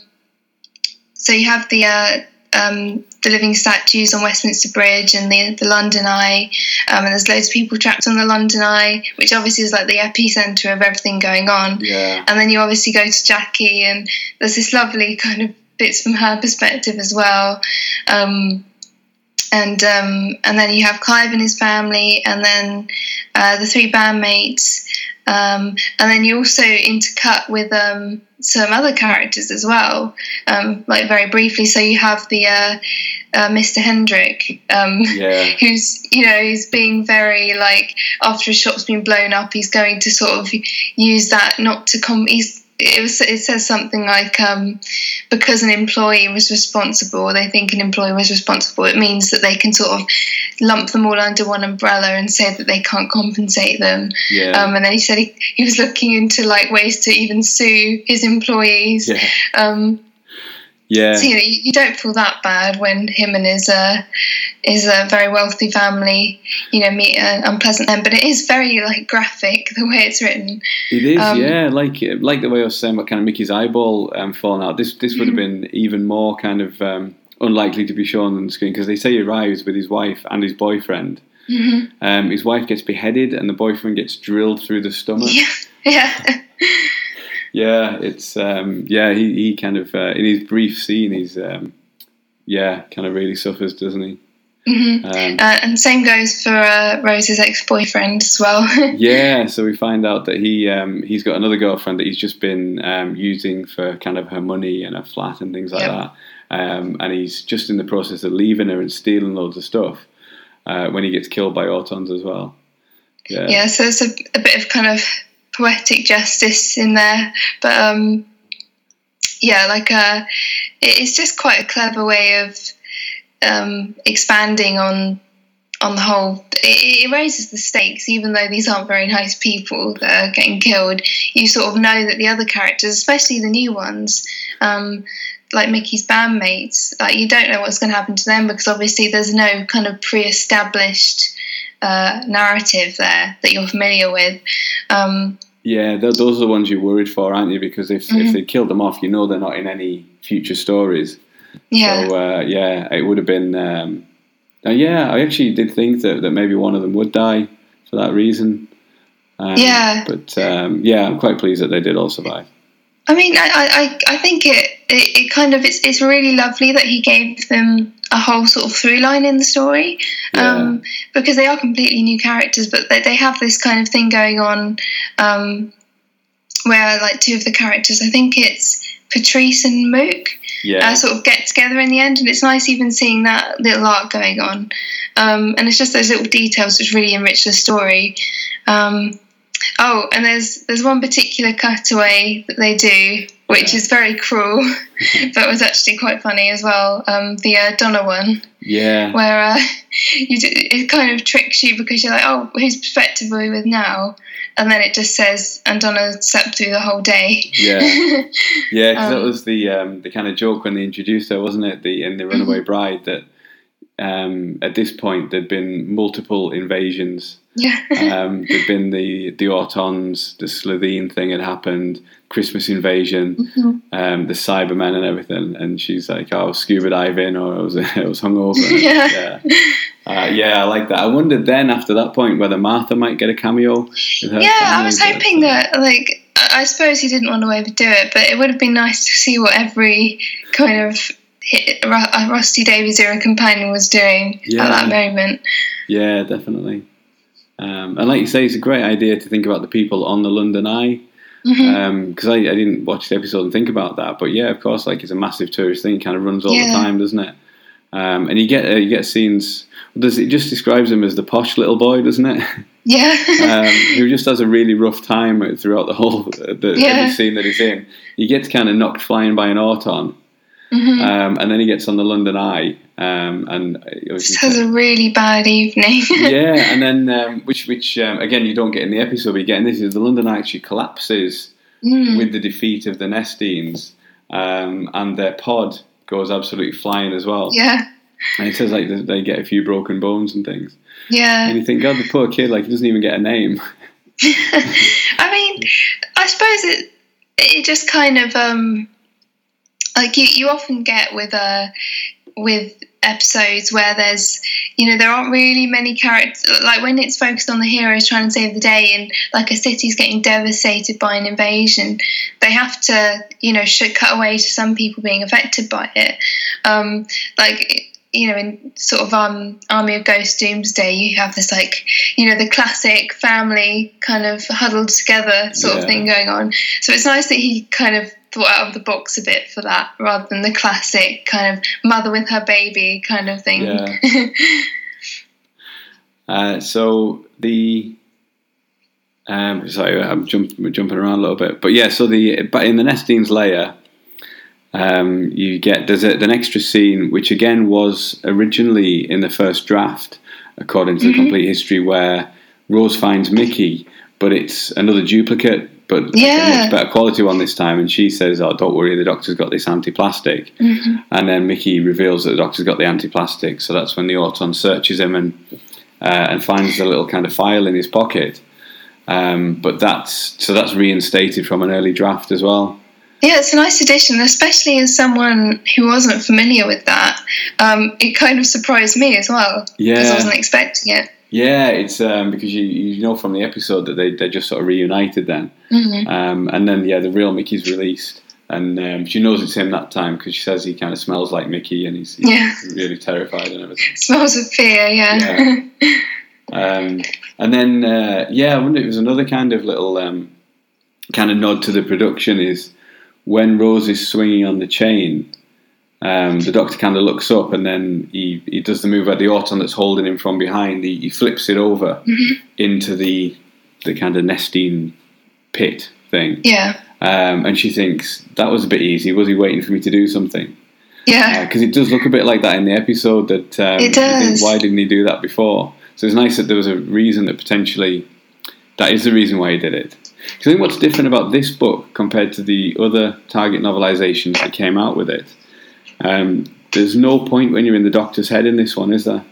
so you have the uh, um, the living statues on Westminster Bridge and the, the London Eye, um, and there's loads of people trapped on the London Eye, which obviously is like the epicenter of everything going on. Yeah. And then you obviously go to Jackie, and there's this lovely kind of bits from her perspective as well. Um, and um, and then you have Clive and his family, and then uh, the three bandmates, um, and then you also intercut with um, some other characters as well, um, like very briefly. So you have the uh, uh, Mr. Henrik, um, yeah. who's you know he's being very like after a shop's been blown up, he's going to sort of use that not to come. He's it, was, it says something like um, because an employee was responsible, they think an employee was responsible. It means that they can sort of lump them all under one umbrella and say that they can't compensate them. Yeah. Um, and then he said he, he was looking into like ways to even sue his employees. Yeah. Um, yeah. So, you know, you, don't feel that bad when him and his uh, his a very wealthy family, you know, meet an unpleasant end. But it is very like graphic the way it's written. It is, um, yeah. Like like the way I was saying about kind of Mickey's eyeball um, falling out. This this would have mm-hmm. been even more kind of um, unlikely to be shown on the screen because they say he arrives with his wife and his boyfriend. Mm-hmm. Um, his wife gets beheaded and the boyfriend gets drilled through the stomach. Yeah, yeah. yeah, it's um, yeah. He, he kind of uh, in his brief scene, he's um, yeah, kind of really suffers, doesn't he? Mm-hmm. Um, uh, and same goes for uh, Rose's ex-boyfriend as well. yeah, so we find out that he um, he's got another girlfriend that he's just been um, using for kind of her money and her flat and things like yep. that. Um, and he's just in the process of leaving her and stealing loads of stuff uh, when he gets killed by Autons as well. Yeah, yeah so it's a, a bit of kind of poetic justice in there. But um, yeah, like a, it's just quite a clever way of um, expanding on on the whole. It, it, raises the stakes, even though these aren't very nice people that are getting killed. You sort of know that the other characters, especially the new ones, um, like Mickey's bandmates, like you don't know what's going to happen to them because obviously there's no kind of pre-established uh, narrative there that you're familiar with. Um, yeah, those are the ones you're worried for, aren't you? Because if, mm-hmm. if they killed them off, you know they're not in any future stories. Yeah. So, uh, yeah, it would have been. Um, uh, yeah, I actually did think that, that maybe one of them would die for that reason. Um, yeah. But um, yeah, I'm quite pleased that they did all survive. I mean, I, I, I think it, it, it, kind of it's, it's really lovely that he gave them a whole sort of through line in the story yeah. um, because they are completely new characters, but they, they have this kind of thing going on um, where like two of the characters, I think it's Patrice and Mook, yeah. uh, sort of get together in the end, and it's nice even seeing that little arc going on. Um, and it's just those little details which really enrich the story. Um, Oh, and there's there's one particular cutaway that they do, which is very cruel, but was actually quite funny as well. Um, the uh, Donna one, yeah, where uh, you do, it kind of tricks you because you're like, oh, whose perspective are we with now? And then it just says, and Donna slept through the whole day. Yeah, yeah, because um, that was the um, the kind of joke when they introduced her, wasn't it? The in the Runaway mm-hmm. Bride that um, at this point there'd been multiple invasions yeah. um, there'd been the the Autons, the Slitheen thing had happened, Christmas invasion, mm-hmm. um, the Cybermen and everything. And she's like, "Oh, I was scuba diving, or I was I was hungover." yeah. Yeah. Uh, yeah, I like that. I wondered then after that point whether Martha might get a cameo. Yeah, I was hoping that like I suppose he didn't want to overdo it, but it would have been nice to see what every kind of Rusty Davies era companion was doing yeah. at that moment. Yeah, definitely. Um, and like you say, it's a great idea to think about the people on the London Eye. Because mm-hmm. um, I, I, didn't watch the episode and think about that, but yeah, of course, like it's a massive tourist thing. It kind of runs all yeah. the time, doesn't it? Um, and you get uh, you get scenes. Does it just describes him as the posh little boy, doesn't it? Yeah. um, who just has a really rough time throughout the whole the, yeah. every scene that he's in. He gets kind of knocked flying by an auton, mm-hmm. um, and then he gets on the London Eye, um, and just has a really bad evening. yeah, and then um, which which um, again you don't get in the episode, but you get in this is the London Eye actually collapses mm. with the defeat of the Nestenes, um, and their pod goes absolutely flying as well. Yeah. And it says like they get a few broken bones and things. Yeah. And you think, God, the poor kid, like he doesn't even get a name. I mean, I suppose it it just kind of um like you, you often get with uh with episodes where there's you know there aren't really many characters like when it's focused on the heroes trying to save the day and like a city's getting devastated by an invasion they have to you know should cut away to some people being affected by it um, like you know, in sort of um, Army of Ghosts Doomsday, you have this like, you know, the classic family kind of huddled together sort yeah. of thing going on. So it's nice that he kind of thought out of the box a bit for that rather than the classic kind of mother with her baby kind of thing. Yeah. uh, so the um, sorry, I'm jump, jumping around a little bit, but yeah. So the but in the Nestenes layer, um, you get there's a, an extra scene which again was originally in the first draft, according to mm-hmm. the complete history, where Rose finds Mickey, but it's another duplicate but yeah. a much better quality one this time. And she says, "Oh, don't worry, the doctor's got this anti-plastic." Mm-hmm. And then Mickey reveals that the doctor's got the anti-plastic. So that's when the Auton searches him and uh, and finds the little kind of file in his pocket. Um, but that's so that's reinstated from an early draft as well. Yeah, it's a nice addition, especially as someone who wasn't familiar with that. Um, it kind of surprised me as well. Yeah, because I wasn't expecting it. Yeah, it's um, because you you know from the episode that they they just sort of reunited then, mm-hmm. um, and then yeah, the real Mickey's released, and um, she knows it's him that time because she says he kind of smells like Mickey and he's, he's yeah. really terrified and everything. Smells of fear, yeah. yeah. Um, and then uh, yeah, I wonder if it was another kind of little um, kind of nod to the production is when Rose is swinging on the chain um, the doctor kind of looks up and then he, he does the move at the auton that's holding him from behind. He, he flips it over mm-hmm. into the the kind of Nestene pit thing. Yeah. Um, and she thinks that was a bit easy. Was he waiting for me to do something? Yeah. Because it does look a bit like that in the episode. That um, It does. why didn't he do that before? So it's nice that there was a reason that potentially that is the reason why he did it. 'Cause I think what's different about this book compared to the other Target novelizations that came out with it, um, there's no point when you're in the Doctor's head in this one, is there?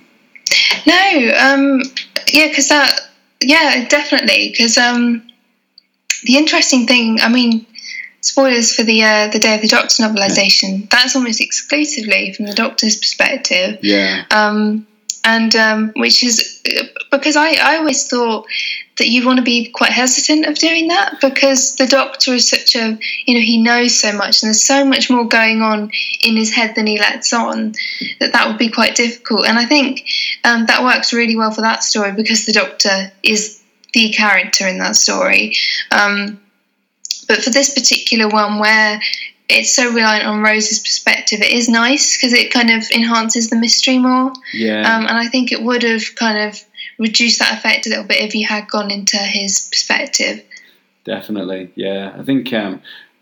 No, um, yeah, because that, yeah, definitely. Because um, the interesting thing, I mean, spoilers for the uh, the Day of the Doctor novelization. That's almost exclusively from the Doctor's perspective, Yeah, um, and um, which is because I I always thought that you want to be quite hesitant of doing that because the Doctor is such a you know he knows so much and there's so much more going on in his head than he lets on that that would be quite difficult. And I think um, that works really well for that story because the Doctor is the character in that story. Um, but for this particular one, where it's so reliant on Rose's perspective, it is nice because it kind of enhances the mystery more. yeah, Um, and I think it would have kind of reduced that effect a little bit if you had gone into his perspective. definitely. Yeah, I think um,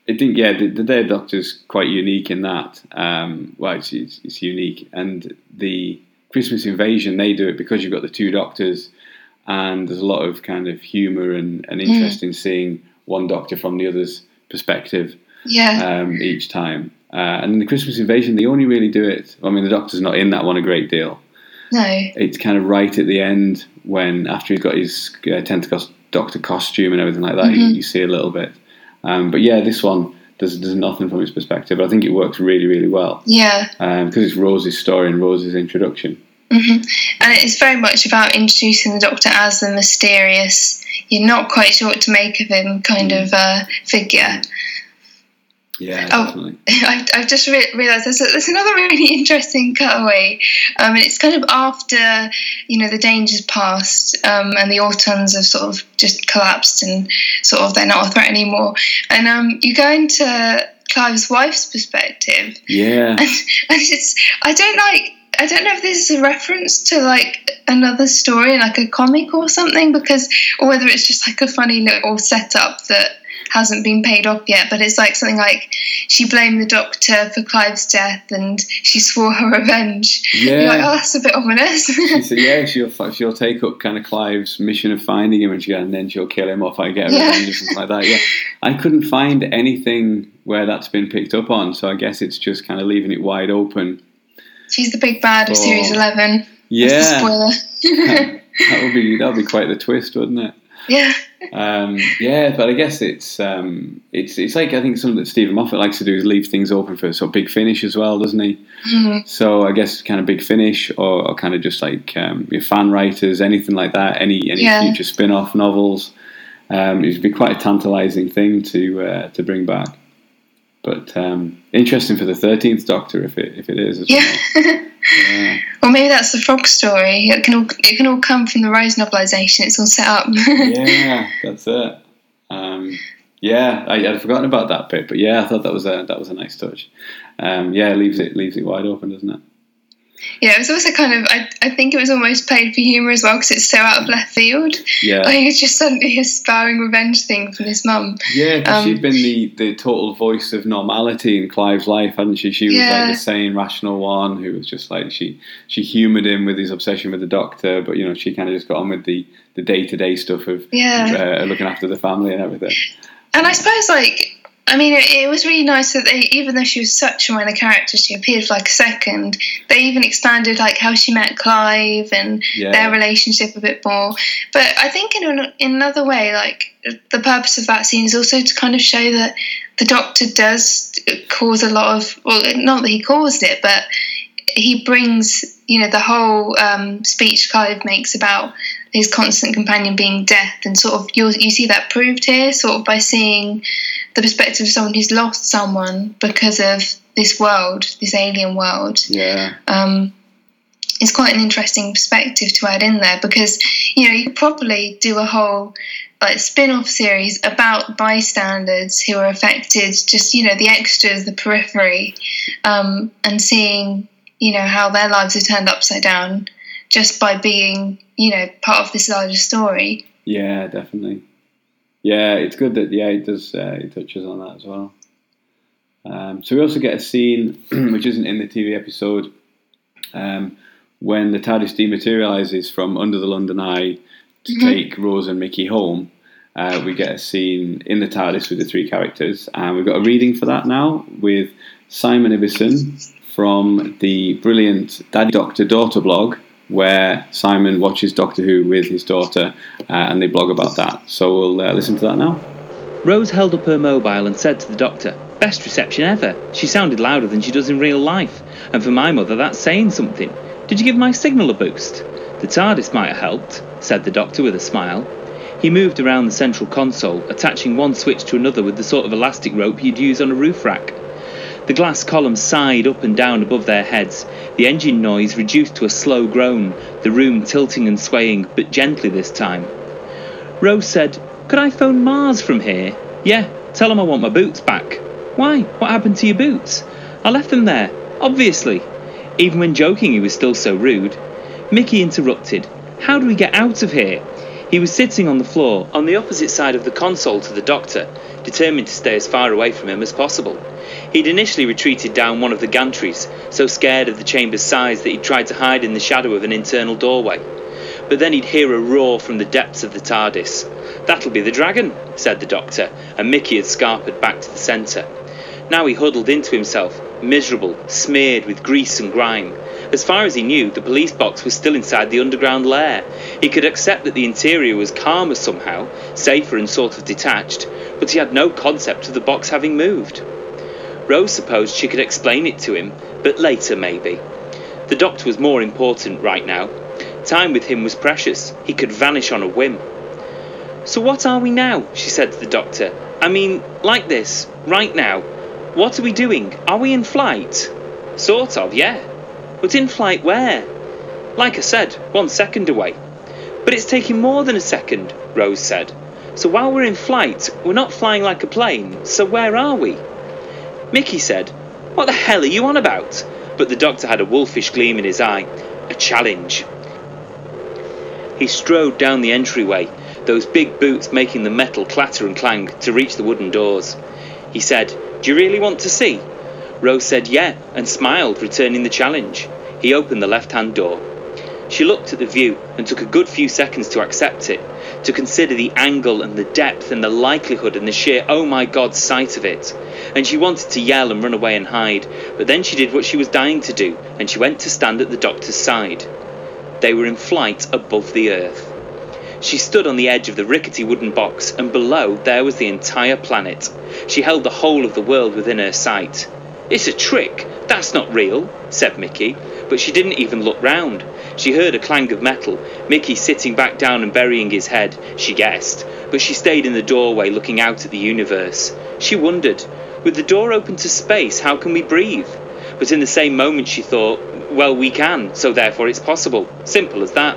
I think yeah, the, the Day of Doctor's quite unique in that. Um, well, it's, it's, it's unique, and the Christmas Invasion they do it because you've got the two Doctors, and there's a lot of kind of humour and, and interest in seeing one Doctor from the other's perspective Yeah. um, each time. Uh, and in the Christmas Invasion, they only really do it. I mean, the Doctor's not in that one a great deal. No. It's kind of right at the end when, after he's got his uh, Tentacles Doctor costume and everything like that, you, you see a little bit. Um, but yeah, this one does, there's nothing from his perspective. But I think it works really, really well Yeah. because it's Rose's story and Rose's introduction. hmm And it's very much about introducing the Doctor as the mysterious, you're not quite sure what to make of him kind of uh, figure. Yeah, Oh. definitely. I've, I've just re- realised there's, there's another really interesting cutaway, um, and it's kind of after you know the dangers passed um, and the Autons have sort of just collapsed and sort of they're not a threat anymore, and um, you go into Clive's wife's perspective, Yeah, and, and it's I don't like I don't know if this is a reference to like another story, like a comic or something, because or whether it's just like a funny little setup that hasn't been paid off yet. But it's like something like she blamed the doctor for Clive's death and she swore her revenge. You're like, yeah. oh, that's a bit ominous. She said, yeah, she'll she'll take up kind of Clive's mission of finding him, and she and then she'll kill him off, I get Yeah. revenge or something like that. Yeah, I couldn't find anything where that's been picked up on, so I guess it's just kind of leaving it wide open. She's the big bad of Oh. series eleven. That's the Yeah, spoiler. that would be that would be quite the twist, wouldn't it? Yeah. Um, yeah, but I guess it's um, it's it's like I think something that Steven Moffat likes to do is leave things open for sort of big finish as well, doesn't he? Mhm. So I guess kind of big finish, or, or kind of just like um, your fan writers, anything like that, any any Yeah. future spin off novels. Um, it would be quite a tantalising thing to uh, to bring back. But um, interesting for the thirteenth Doctor if it if it is as Yeah. well. Yeah. Or maybe that's the frog story. It can all it can all come from the Rose novelisation. It's all set up. yeah, that's it. Um, yeah, I, I'd forgotten about that bit, but yeah, I thought that was a that was a nice touch. Um, yeah, leaves it leaves it wide open, doesn't it? Yeah, it was also kind of. I, I think it was almost played for humour as well because it's so out of left field. Yeah, Like it's just suddenly a sparring revenge thing from his mum. yeah. um, she'd been the, the total voice of normality in Clive's life, hadn't she? She was Yeah. like the sane, rational one who was just like she she humoured him with his obsession with the Doctor, but you know she kind of just got on with the the day to day stuff of Yeah. uh, looking after the family and everything. And I suppose, like, I mean, it, it was really nice that they, even though she was such a minor character, she appeared for like a second. They even expanded like how she met Clive and Yeah. their relationship a bit more. But I think in, an, in another way, like the purpose of that scene is also to kind of show that the Doctor does cause a lot of well, not that he caused it, but he brings you know the whole um, speech Clive makes about his constant companion being death, and sort of you you see that proved here, sort of by seeing the perspective of someone who's lost someone because of this world, this alien world. Yeah, Um, it's quite an interesting perspective to add in there because you know you could probably do a whole like spin-off series about bystanders who are affected just you know the extras the periphery um, and seeing you know how their lives are turned upside down just by being you know part of this larger story yeah, definitely. Yeah, it's good that yeah it does uh, it touches on that as well. Um, so we also get a scene which isn't in the TV episode um, when the TARDIS dematerializes from under the London Eye to mm-hmm. take Rose and Mickey home. Uh, we get a scene in the TARDIS with the three characters, and we've got a reading for that now with Simon Ibbison from the brilliant Daddy Doctor Daughter blog, where Simon watches Doctor Who with his daughter, uh, and they blog about that. So we'll uh, listen to that now. Rose held up her mobile and said to the doctor, Best reception ever. She sounded louder than she does in real life. And for my mother, that's saying something. Did you give my signal a boost? The TARDIS might have helped, said the doctor with a smile. He moved around the central console, attaching one switch to another with the sort of elastic rope you'd use on a roof rack. The glass columns sighed up and down above their heads, the engine noise reduced to a slow groan, the room tilting and swaying, but gently this time. Rose said, Could I phone Mars from here? Yeah, tell them I want my boots back. Why? What happened to your boots? I left them there, obviously. Even when joking, he was still so rude. Mickey interrupted. How do we get out of here? He was sitting on the floor, on the opposite side of the console to the doctor, determined to stay as far away from him as possible. He'd initially retreated down one of the gantries, so scared of the chamber's size that he'd tried to hide in the shadow of an internal doorway. But then he'd hear a roar from the depths of the TARDIS. That'll be the dragon, said the doctor, and Mickey had scarpered back to the centre. Now he huddled into himself, miserable, smeared with grease and grime. As far as he knew, the police box was still inside the underground lair. He could accept that the interior was calmer somehow, safer and sort of detached, but he had no concept of the box having moved. Rose supposed she could explain it to him, but later maybe. The doctor was more important right now. Time with him was precious. He could vanish on a whim. So what are we now? she said to the doctor. I mean, like this, right now. What are we doing? Are we in flight? Sort of, yeah. But in flight where? Like I said, one second away. But it's taking more than a second, Rose said. So while we're in flight, we're not flying like a plane, so where are we? Mickey said, What the hell are you on about? But the doctor had a wolfish gleam in his eye. A challenge. He strode down the entryway, those big boots making the metal clatter and clang to reach the wooden doors. He said, do you really want to see? Rose said yeah, and smiled, returning the challenge. He opened the left hand door. She looked at the view and took a good few seconds to accept it, to consider the angle and the depth and the likelihood and the sheer oh my god sight of it. And she wanted to yell and run away and hide, but then she did what she was dying to do, and she went to stand at the doctor's side. They were in flight above the earth. She stood on the edge of the rickety wooden box, and below there was the entire planet. She held the whole of the world within her sight. It's a trick, that's not real, said Mickey, but she didn't even look round. She heard a clang of metal, Mickey sitting back down and burying his head, she guessed, but she stayed in the doorway looking out at the universe. She wondered, with the door open to space, how can we breathe? But in the same moment she thought, well, we can, so therefore it's possible. Simple as that.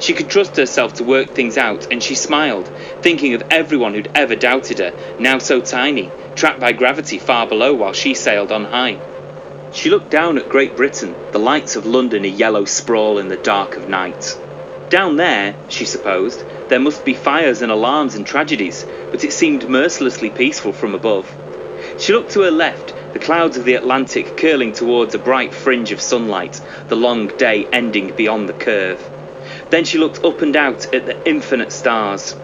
She could trust herself to work things out, and she smiled, thinking of everyone who'd ever doubted her, now so tiny, trapped by gravity far below while she sailed on high. She looked down at Great Britain, the lights of London a yellow sprawl in the dark of night. Down there, she supposed, there must be fires and alarms and tragedies, but it seemed mercilessly peaceful from above. She looked to her left, the clouds of the Atlantic curling towards a bright fringe of sunlight, the long day ending beyond the curve. Then she looked up and out at the infinite stars.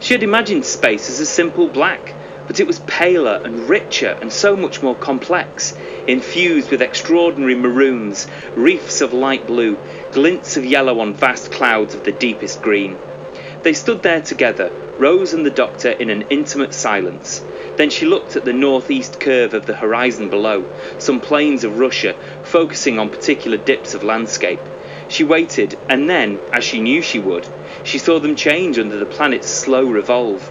She had imagined space as a simple black, but it was paler and richer and so much more complex, infused with extraordinary maroons, reefs of light blue, glints of yellow on vast clouds of the deepest green. They stood there together, Rose and the doctor, in an intimate silence. Then she looked at the northeast curve of the horizon below, some plains of Russia, focusing on particular dips of landscape. She waited, and then, as she knew she would, she saw them change under the planet's slow revolve.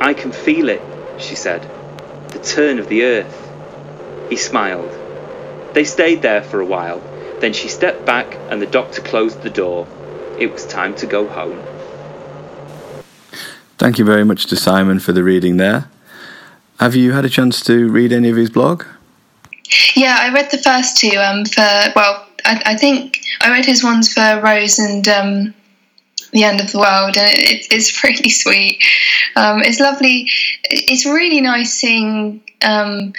I can feel it, she said. The turn of the earth. He smiled. They stayed there for a while. Then she stepped back and the doctor closed the door. It was time to go home. Thank you very much to Simon for the reading there. Have you had a chance to read any of his blog? Yeah, I read the first two um, for, well, I, I, think I read his ones for Rose and um, the end of the world, and it, it's really sweet. Um, it's lovely. It's really nice seeing um,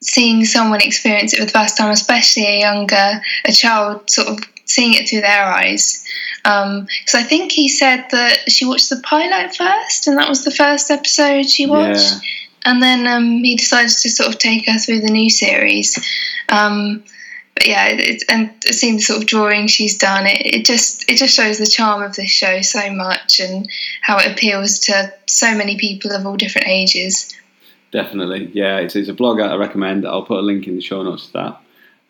seeing someone experience it for the first time, especially a younger a child, sort of seeing it through their eyes. Because um, I think he said that she watched the pilot first, and that was the first episode she watched. Yeah. And then um, he decided to sort of take her through the new series. Um, but yeah, it, and seeing the sort of drawing she's done, it, it just it just shows the charm of this show so much and how it appeals to so many people of all different ages. Definitely, yeah, it's, it's a blog I recommend. I'll put a link in the show notes to that.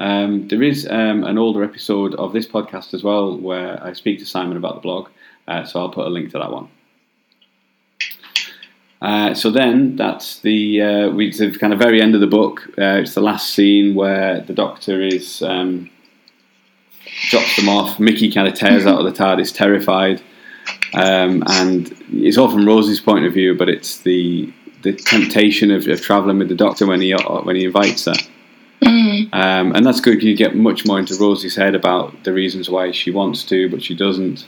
Um, there is um, an older episode of this podcast as well where I speak to Simon about the blog, uh, so I'll put a link to that one. Uh, so then that's the uh, we the kind of very end of the book. Uh, it's the last scene where the Doctor is um, drops them off. Mickey kind of tears out of the TARDIS, terrified, um, and it's all from Rose's point of view, but it's the the temptation of, of traveling with the Doctor when he when he invites her. Mm. Um, and that's good. You get much more into Rosie's head about the reasons why she wants to, but she doesn't.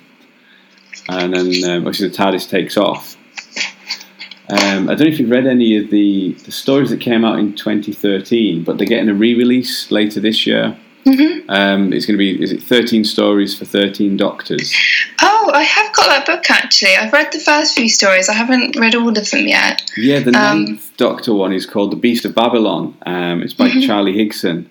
And then um, obviously the TARDIS takes off, um, I don't know if you've read any of the, the stories that came out in 2013, but they're getting a re-release later this year. Mm-hmm. Um, it's going to be is it 13 stories for 13 doctors? Oh, I have got that book actually. I've read the first few stories. I haven't read all of them yet. Yeah, the um, ninth Doctor one is called The Beast of Babylon. Um, it's by mm-hmm. Charlie Higson,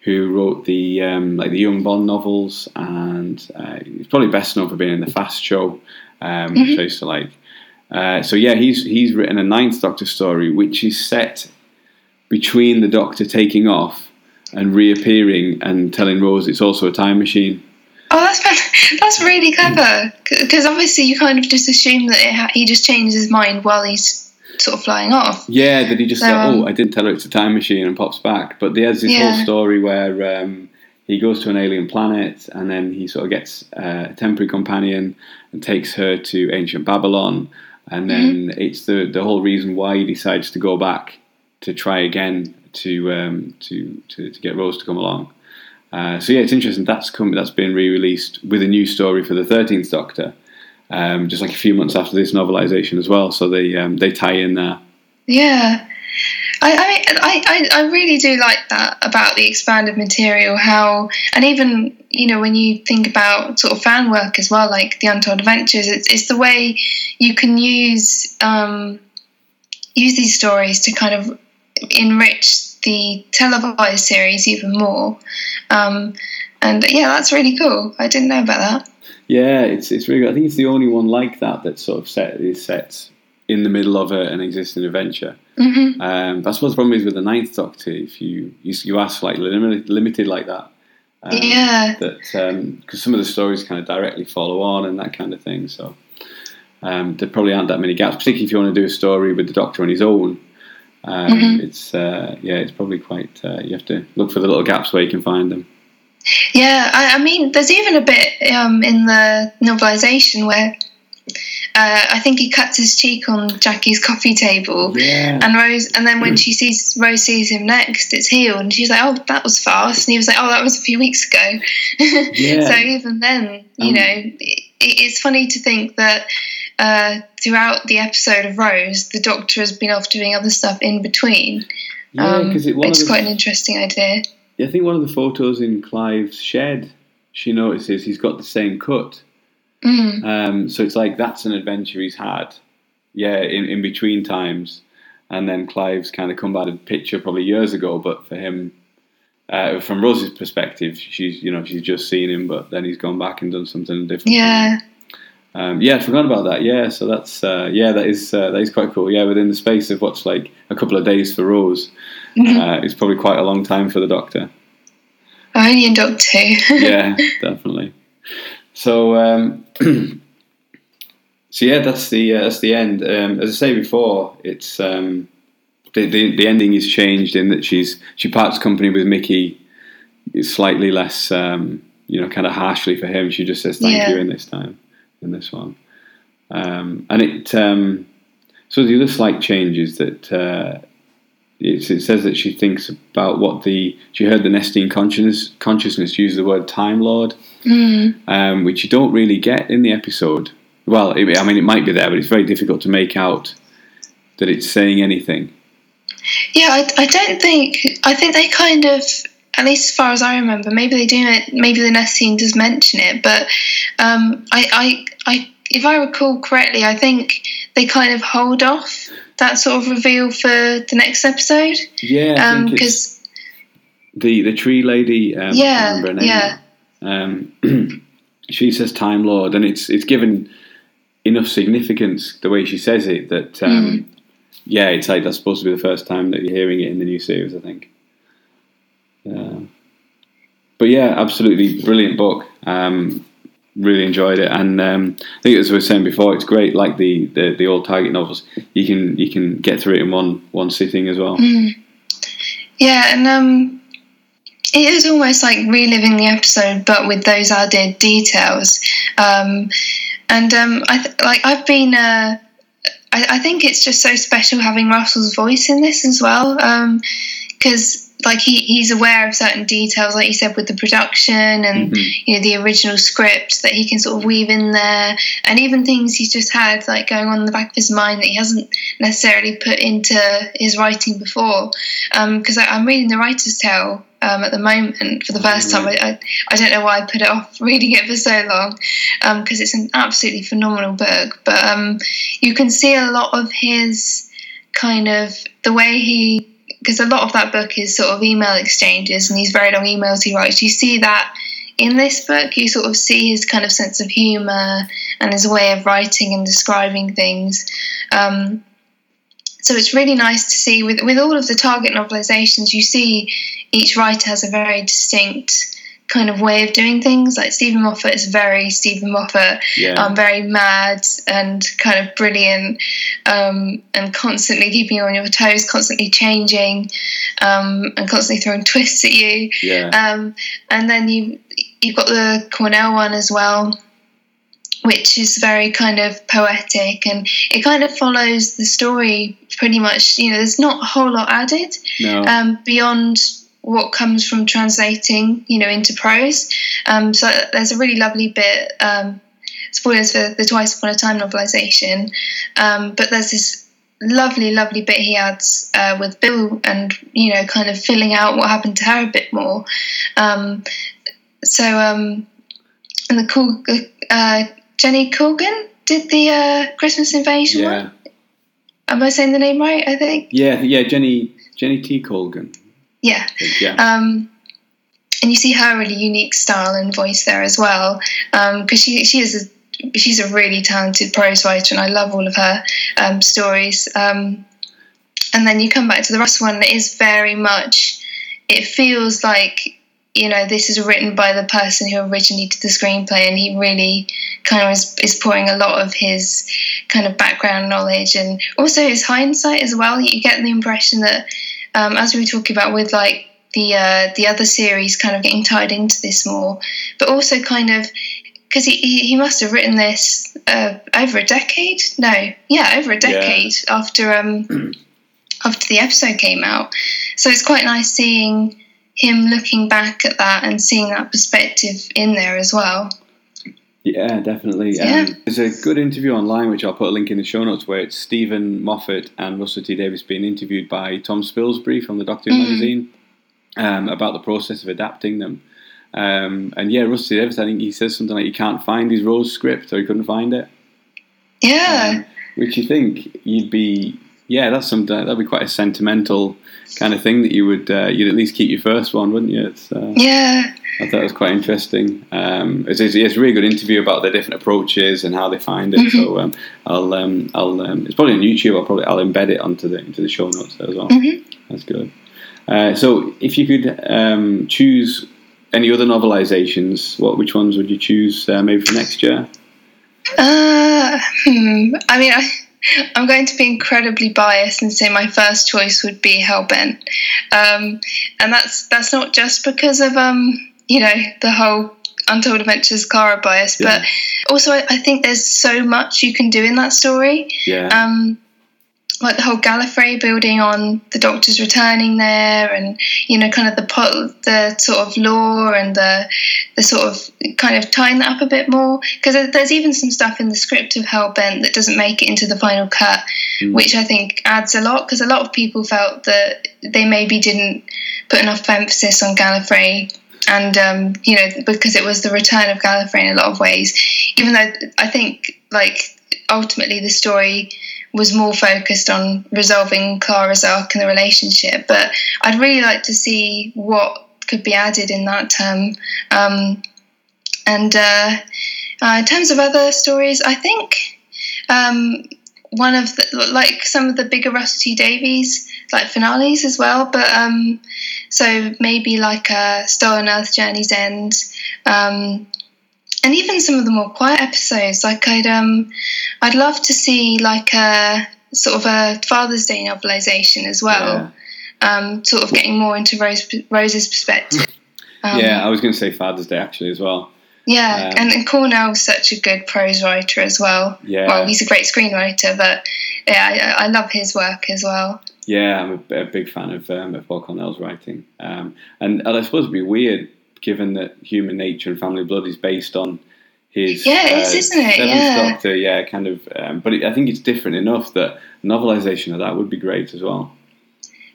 who wrote the um, like the Young Bond novels, and uh, he's probably best known for being in the Fast Show, um, mm-hmm. which I used to like. Uh, so yeah, he's he's written a ninth Doctor story, which is set between the Doctor taking off and reappearing and telling Rose it's also a time machine. Oh, that's that's really clever. Because obviously you kind of just assume that ha- he just changes his mind while he's sort of flying off. Yeah, that he just so, like, oh, um, I didn't tell her it's a time machine and pops back. But there's this yeah. whole story where um, he goes to an alien planet and then he sort of gets uh, a temporary companion and takes her to ancient Babylon and then mm-hmm. it's the the whole reason why he decides to go back to try again to um, to, to, to get Rose to come along. Uh, so yeah, it's interesting. That's come that's been re-released with a new story for the Thirteenth Doctor, um, just like a few months after this novelization as well. So they um, they tie in there. Yeah, I, I, I, I really do like that about the expanded material. How and even you know when you think about sort of fan work as well, like the Untold Adventures, it's, it's the way you can use um, use these stories to kind of enrich the televised series even more. Um, and yeah, that's really cool. I didn't know about that. Yeah, it's it's really good. I think it's the only one like that that sort of set is set in the middle of a, an existing adventure. Mm-hmm. Um, I suppose the problem is with the Ninth Doctor, if you you, you ask like limited, limited like that, um, yeah, that because um, some of the stories kind of directly follow on and that kind of thing. So um, there probably aren't that many gaps, particularly if you want to do a story with the Doctor on his own. Um, mm-hmm. It's uh, yeah, it's probably quite. Uh, you have to look for the little gaps where you can find them. Yeah, I, I mean, there's even a bit um, in the novelization where uh, I think he cuts his cheek on Jackie's coffee table, yeah. and Rose, and then when she sees Rose sees him next, it's healed, and she's like, "Oh, that was fast," and he was like, "Oh, that was a few weeks ago." Yeah. so even then, you um, know, it, it's funny to think that uh, throughout the episode of Rose, the Doctor has been off doing other stuff in between. Yeah, because um, it, it's quite an interesting idea. Yeah, I think one of the photos in Clive's shed, she notices he's got the same cut. Mm. Um, so it's like that's an adventure he's had, yeah, in, in between times. And then Clive's kind of come back a picture probably years ago, but for him, uh, from Rose's perspective, she's you know she's just seen him, but then he's gone back and done something different. Yeah. Um, yeah, I forgot about that. Yeah, so that's uh, yeah, that is uh, that is quite cool. Yeah, within the space of what's like a couple of days for Rose, mm-hmm. uh, it's probably quite a long time for the Doctor. Only in Doctor yeah, definitely. So, um, so yeah, that's the uh, that's the end. Um, as I say before, it's um, the, the, the ending is changed in that she's she parts company with Mickey. It's slightly less, um, you know, kind of harshly for him. She just says thank yeah. you in this time in this one, um, and it. Um, so the other slight change is that uh, it, it says that she thinks about what the she heard the Nestene consciousness consciousness use the word Time Lord, um, which you don't really get in the episode. Well, it, I mean, it might be there, but it's very difficult to make out that it's saying anything. Yeah, I, I don't think. I think they kind of, at least as far as I remember, maybe they do. Maybe the scene does mention it, but um, I, I, I, if I recall correctly, I think they kind of hold off that sort of reveal for the next episode. Yeah, I Um, think it's 'cause the the tree lady. Um, Yeah, her name. yeah. Um, she says Time Lord, and it's it's given enough significance the way she says it that um, yeah, it's like that's supposed to be the first time that you're hearing it in the new series. I think. Um, but yeah, absolutely brilliant book. Um, really enjoyed it, and um, I think as we were saying before, it's great. Like the, the, the old Target novels, you can you can get through it in one one sitting as well. Yeah, and um, it is almost like reliving the episode, but with those added details. Um, and um, I th- like I've been. Uh, I, I think it's just so special having Russell's voice in this as well, because like he, he's aware of certain details, like you said, with the production and you know the original script that he can sort of weave in there, and even things he's just had like going on in the back of his mind that he hasn't necessarily put into his writing before. Because I I'm reading the writer's tale um, at the moment for the first time. I, I, I don't know why I put it off reading it for so long because it's an absolutely phenomenal book. But um, you can see a lot of his kind of the way he because a lot of that book is sort of email exchanges and these very long emails he writes. You see that in this book, you sort of see his kind of sense of humour and his way of writing and describing things. Um, so it's really nice to see with with all of the target novelizations, you see each writer has a very distinct kind of way of doing things. Like Steven Moffat is very Steven Moffat, Yeah. um, very mad and kind of brilliant, um, and constantly keeping you on your toes, constantly changing, um, and constantly throwing twists at you. Yeah. Um, and then you you've got the Cornell one as well, which is very kind of poetic and it kind of follows the story pretty much. You know, there's not a whole lot added no. um, beyond what comes from translating, you know, into prose. Um, so there's a really lovely bit. Um, spoilers for the Twice Upon a Time novelization, um, but there's this lovely, lovely bit he adds uh, with Bill, and you know, kind of filling out what happened to her a bit more. Um, so, um, and the cool uh, Jenny Colgan did the uh, Christmas Invasion yeah. one. Am I saying the name right? I think. Yeah. Yeah. Jenny Jenny T Colgan. Yeah. Yeah. Um, and you see her really unique style and voice there as well, because she she is a, she's a really talented prose writer, and I love all of her um, stories. Um, and then you come back to the Russ one; it is very much. It feels like you know this is written by the person who originally did the screenplay, and he really kind of is, is pouring a lot of his kind of background knowledge and also his hindsight as well. You get the impression that um, as we were talking about with like the uh, the other series kind of getting tied into this more, but also kind of because he, he, he must have written this uh, over a decade. No, yeah, over a decade after um after the episode came out. So it's quite nice seeing him looking back at that and seeing that perspective in there as well. Yeah, definitely. Yeah. Um, there's a good interview online, which I'll put a link in the show notes, where it's Steven Moffat and Russell T Davies being interviewed by Tom Spilsbury from the Doctor Who magazine um, about the process of adapting them. Um, and yeah, Russell T Davies, I think he says something like he can't find his Rose script or he couldn't find it. Yeah. Um, which you think you'd be, yeah, that's something that'd be quite a sentimental kind of thing that you would uh, you'd at least keep your first one, wouldn't you? It's, uh, yeah. I thought it was quite interesting. Um, it's, it's, it's a really good interview about their different approaches and how they find it. So um, I'll um, I'll um, it's probably on YouTube. I'll probably I'll embed it onto the into the show notes there as well. That's good. Uh, so if you could um, choose any other novelizations, what which ones would you choose? Uh, maybe for next year. Uh, hmm. I mean, I, I'm going to be incredibly biased and say my first choice would be Hellbent, um, and that's that's not just because of um, you know the whole Untold Adventures Clara bias, Yeah. but also I, I think there's so much you can do in that story. Yeah. Um, like the whole Gallifrey building on the Doctor's returning there, and you know, kind of the the sort of lore and the the sort of kind of tying that up a bit more. Because there's even some stuff in the script of Hellbent that doesn't make it into the final cut, mm. which I think adds a lot. Because a lot of people felt that they maybe didn't put enough emphasis on Gallifrey and um, you know because it was the return of Gallifrey in a lot of ways. Even though I think like ultimately the story was more focused on resolving Clara's arc and the relationship. But I'd really like to see what could be added in that term. Um, and uh, uh, in terms of other stories, I think um, one of the, like some of the bigger Russell T Davies like finales as well. But um, so maybe like a Stolen Earth Journey's End. Um, and even some of the more quiet episodes. Like I'd um, I'd love to see like a sort of a Father's Day novelization as well. Yeah. Um, sort of getting more into Rose, Rose's perspective. Um, yeah, I was going to say Father's Day actually as well. Yeah, um, and, and Cornell's such a good prose writer as well. Yeah, well, he's a great screenwriter, but yeah, I, I love his work as well. Yeah, I'm a, a big fan of, um, of Paul Cornell's writing, um, and, and I suppose it'd be weird given that Human Nature and Family Blood is based on his yeah, it is, uh, isn't it? Seventh yeah. Doctor, yeah, kind of. Um, but it, I think it's different enough that novelization of that would be great as well.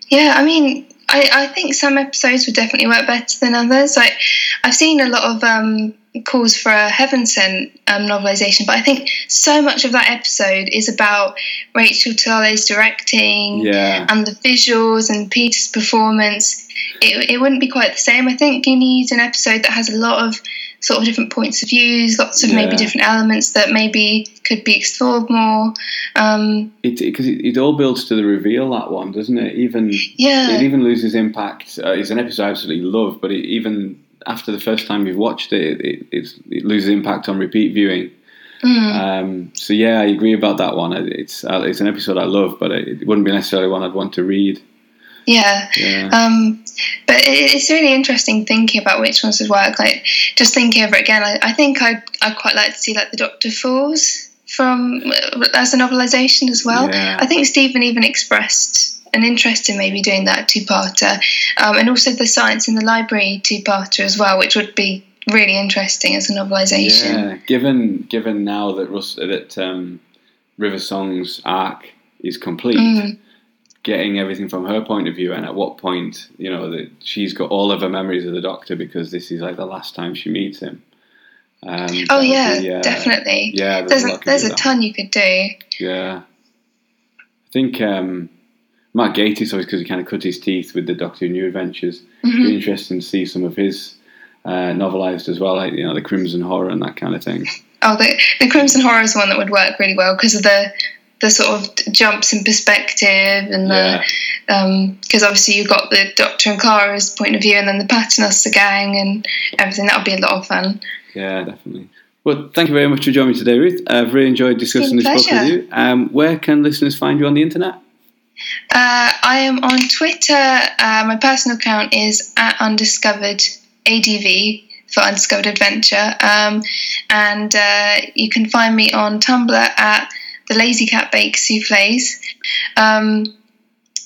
Yeah, I mean, I, I think some episodes would definitely work better than others. Like, I've seen a lot of um, calls for a Heaven Sent um, novelization, but I think so much of that episode is about Rachel Talalay's directing yeah. and the visuals and Peter's performance. It, it wouldn't be quite the same. I think you need an episode that has a lot of sort of different points of views, lots of yeah. maybe different elements that maybe could be explored more. Um, because it, it, it, all builds to the reveal that one, doesn't it? Even yeah, it even loses impact. Uh, it's an episode I absolutely love, but it, even after the first time you've watched it, it, it loses impact on repeat viewing. Mm. Um, so yeah, I agree about that one. It's uh, it's an episode I love, but it, wouldn't be necessarily one I'd want to read. Yeah. yeah. Um, but it's really interesting thinking about which ones would work. Like just thinking over it again, I, I think I'd I'd quite like to see like the Doctor Falls from as a novelization as well. Yeah. I think Steven even expressed an interest in maybe doing that two-parter, um, and also the Silence in the Library two-parter as well, which would be really interesting as a novelization. Yeah, given given now that Russ, that um, River Song's arc is complete, mm. Getting everything from her point of view, and at what point you know that she's got all of her memories of the Doctor because this is like the last time she meets him. Um, oh yeah, be, uh, definitely. Yeah, there's, there's a, there's a ton you could do. Yeah, I think. Um, Mark Gatiss, always because he kind of cut his teeth with the Doctor Who New Adventures. Mm-hmm. Be interesting to see some of his uh, novelized as well, like you know the Crimson Horror and that kind of thing. Oh, the, the Crimson Horror is one that would work really well because of the the sort of jumps in perspective and the because um, obviously you've got the Doctor and Clara's point of view and then the Paternoster gang and everything. That'll be a lot of fun. Yeah, definitely. Well, thank you very much for joining me today, Ruth. I've really enjoyed discussing this book with you. Um, where can listeners find you on the internet? Uh, I am on Twitter. Uh, my personal account is at undiscovered adv for undiscovered adventure, um, and uh, you can find me on Tumblr at the Lazy Cat Bake Souffles. Um,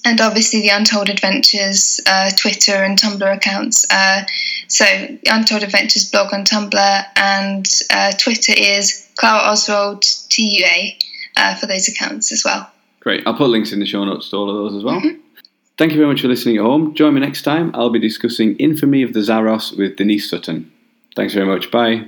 and obviously the Untold Adventures uh, Twitter and Tumblr accounts. Uh, so the Untold Adventures blog on Tumblr and uh, Twitter is Clara Oswald TUA uh, for those accounts as well. Great. I'll put links in the show notes to all of those as well. Mm-hmm. Thank you very much for listening at home. Join me next time. I'll be discussing Infamy of the Zaros with Denise Sutton. Thanks very much. Bye.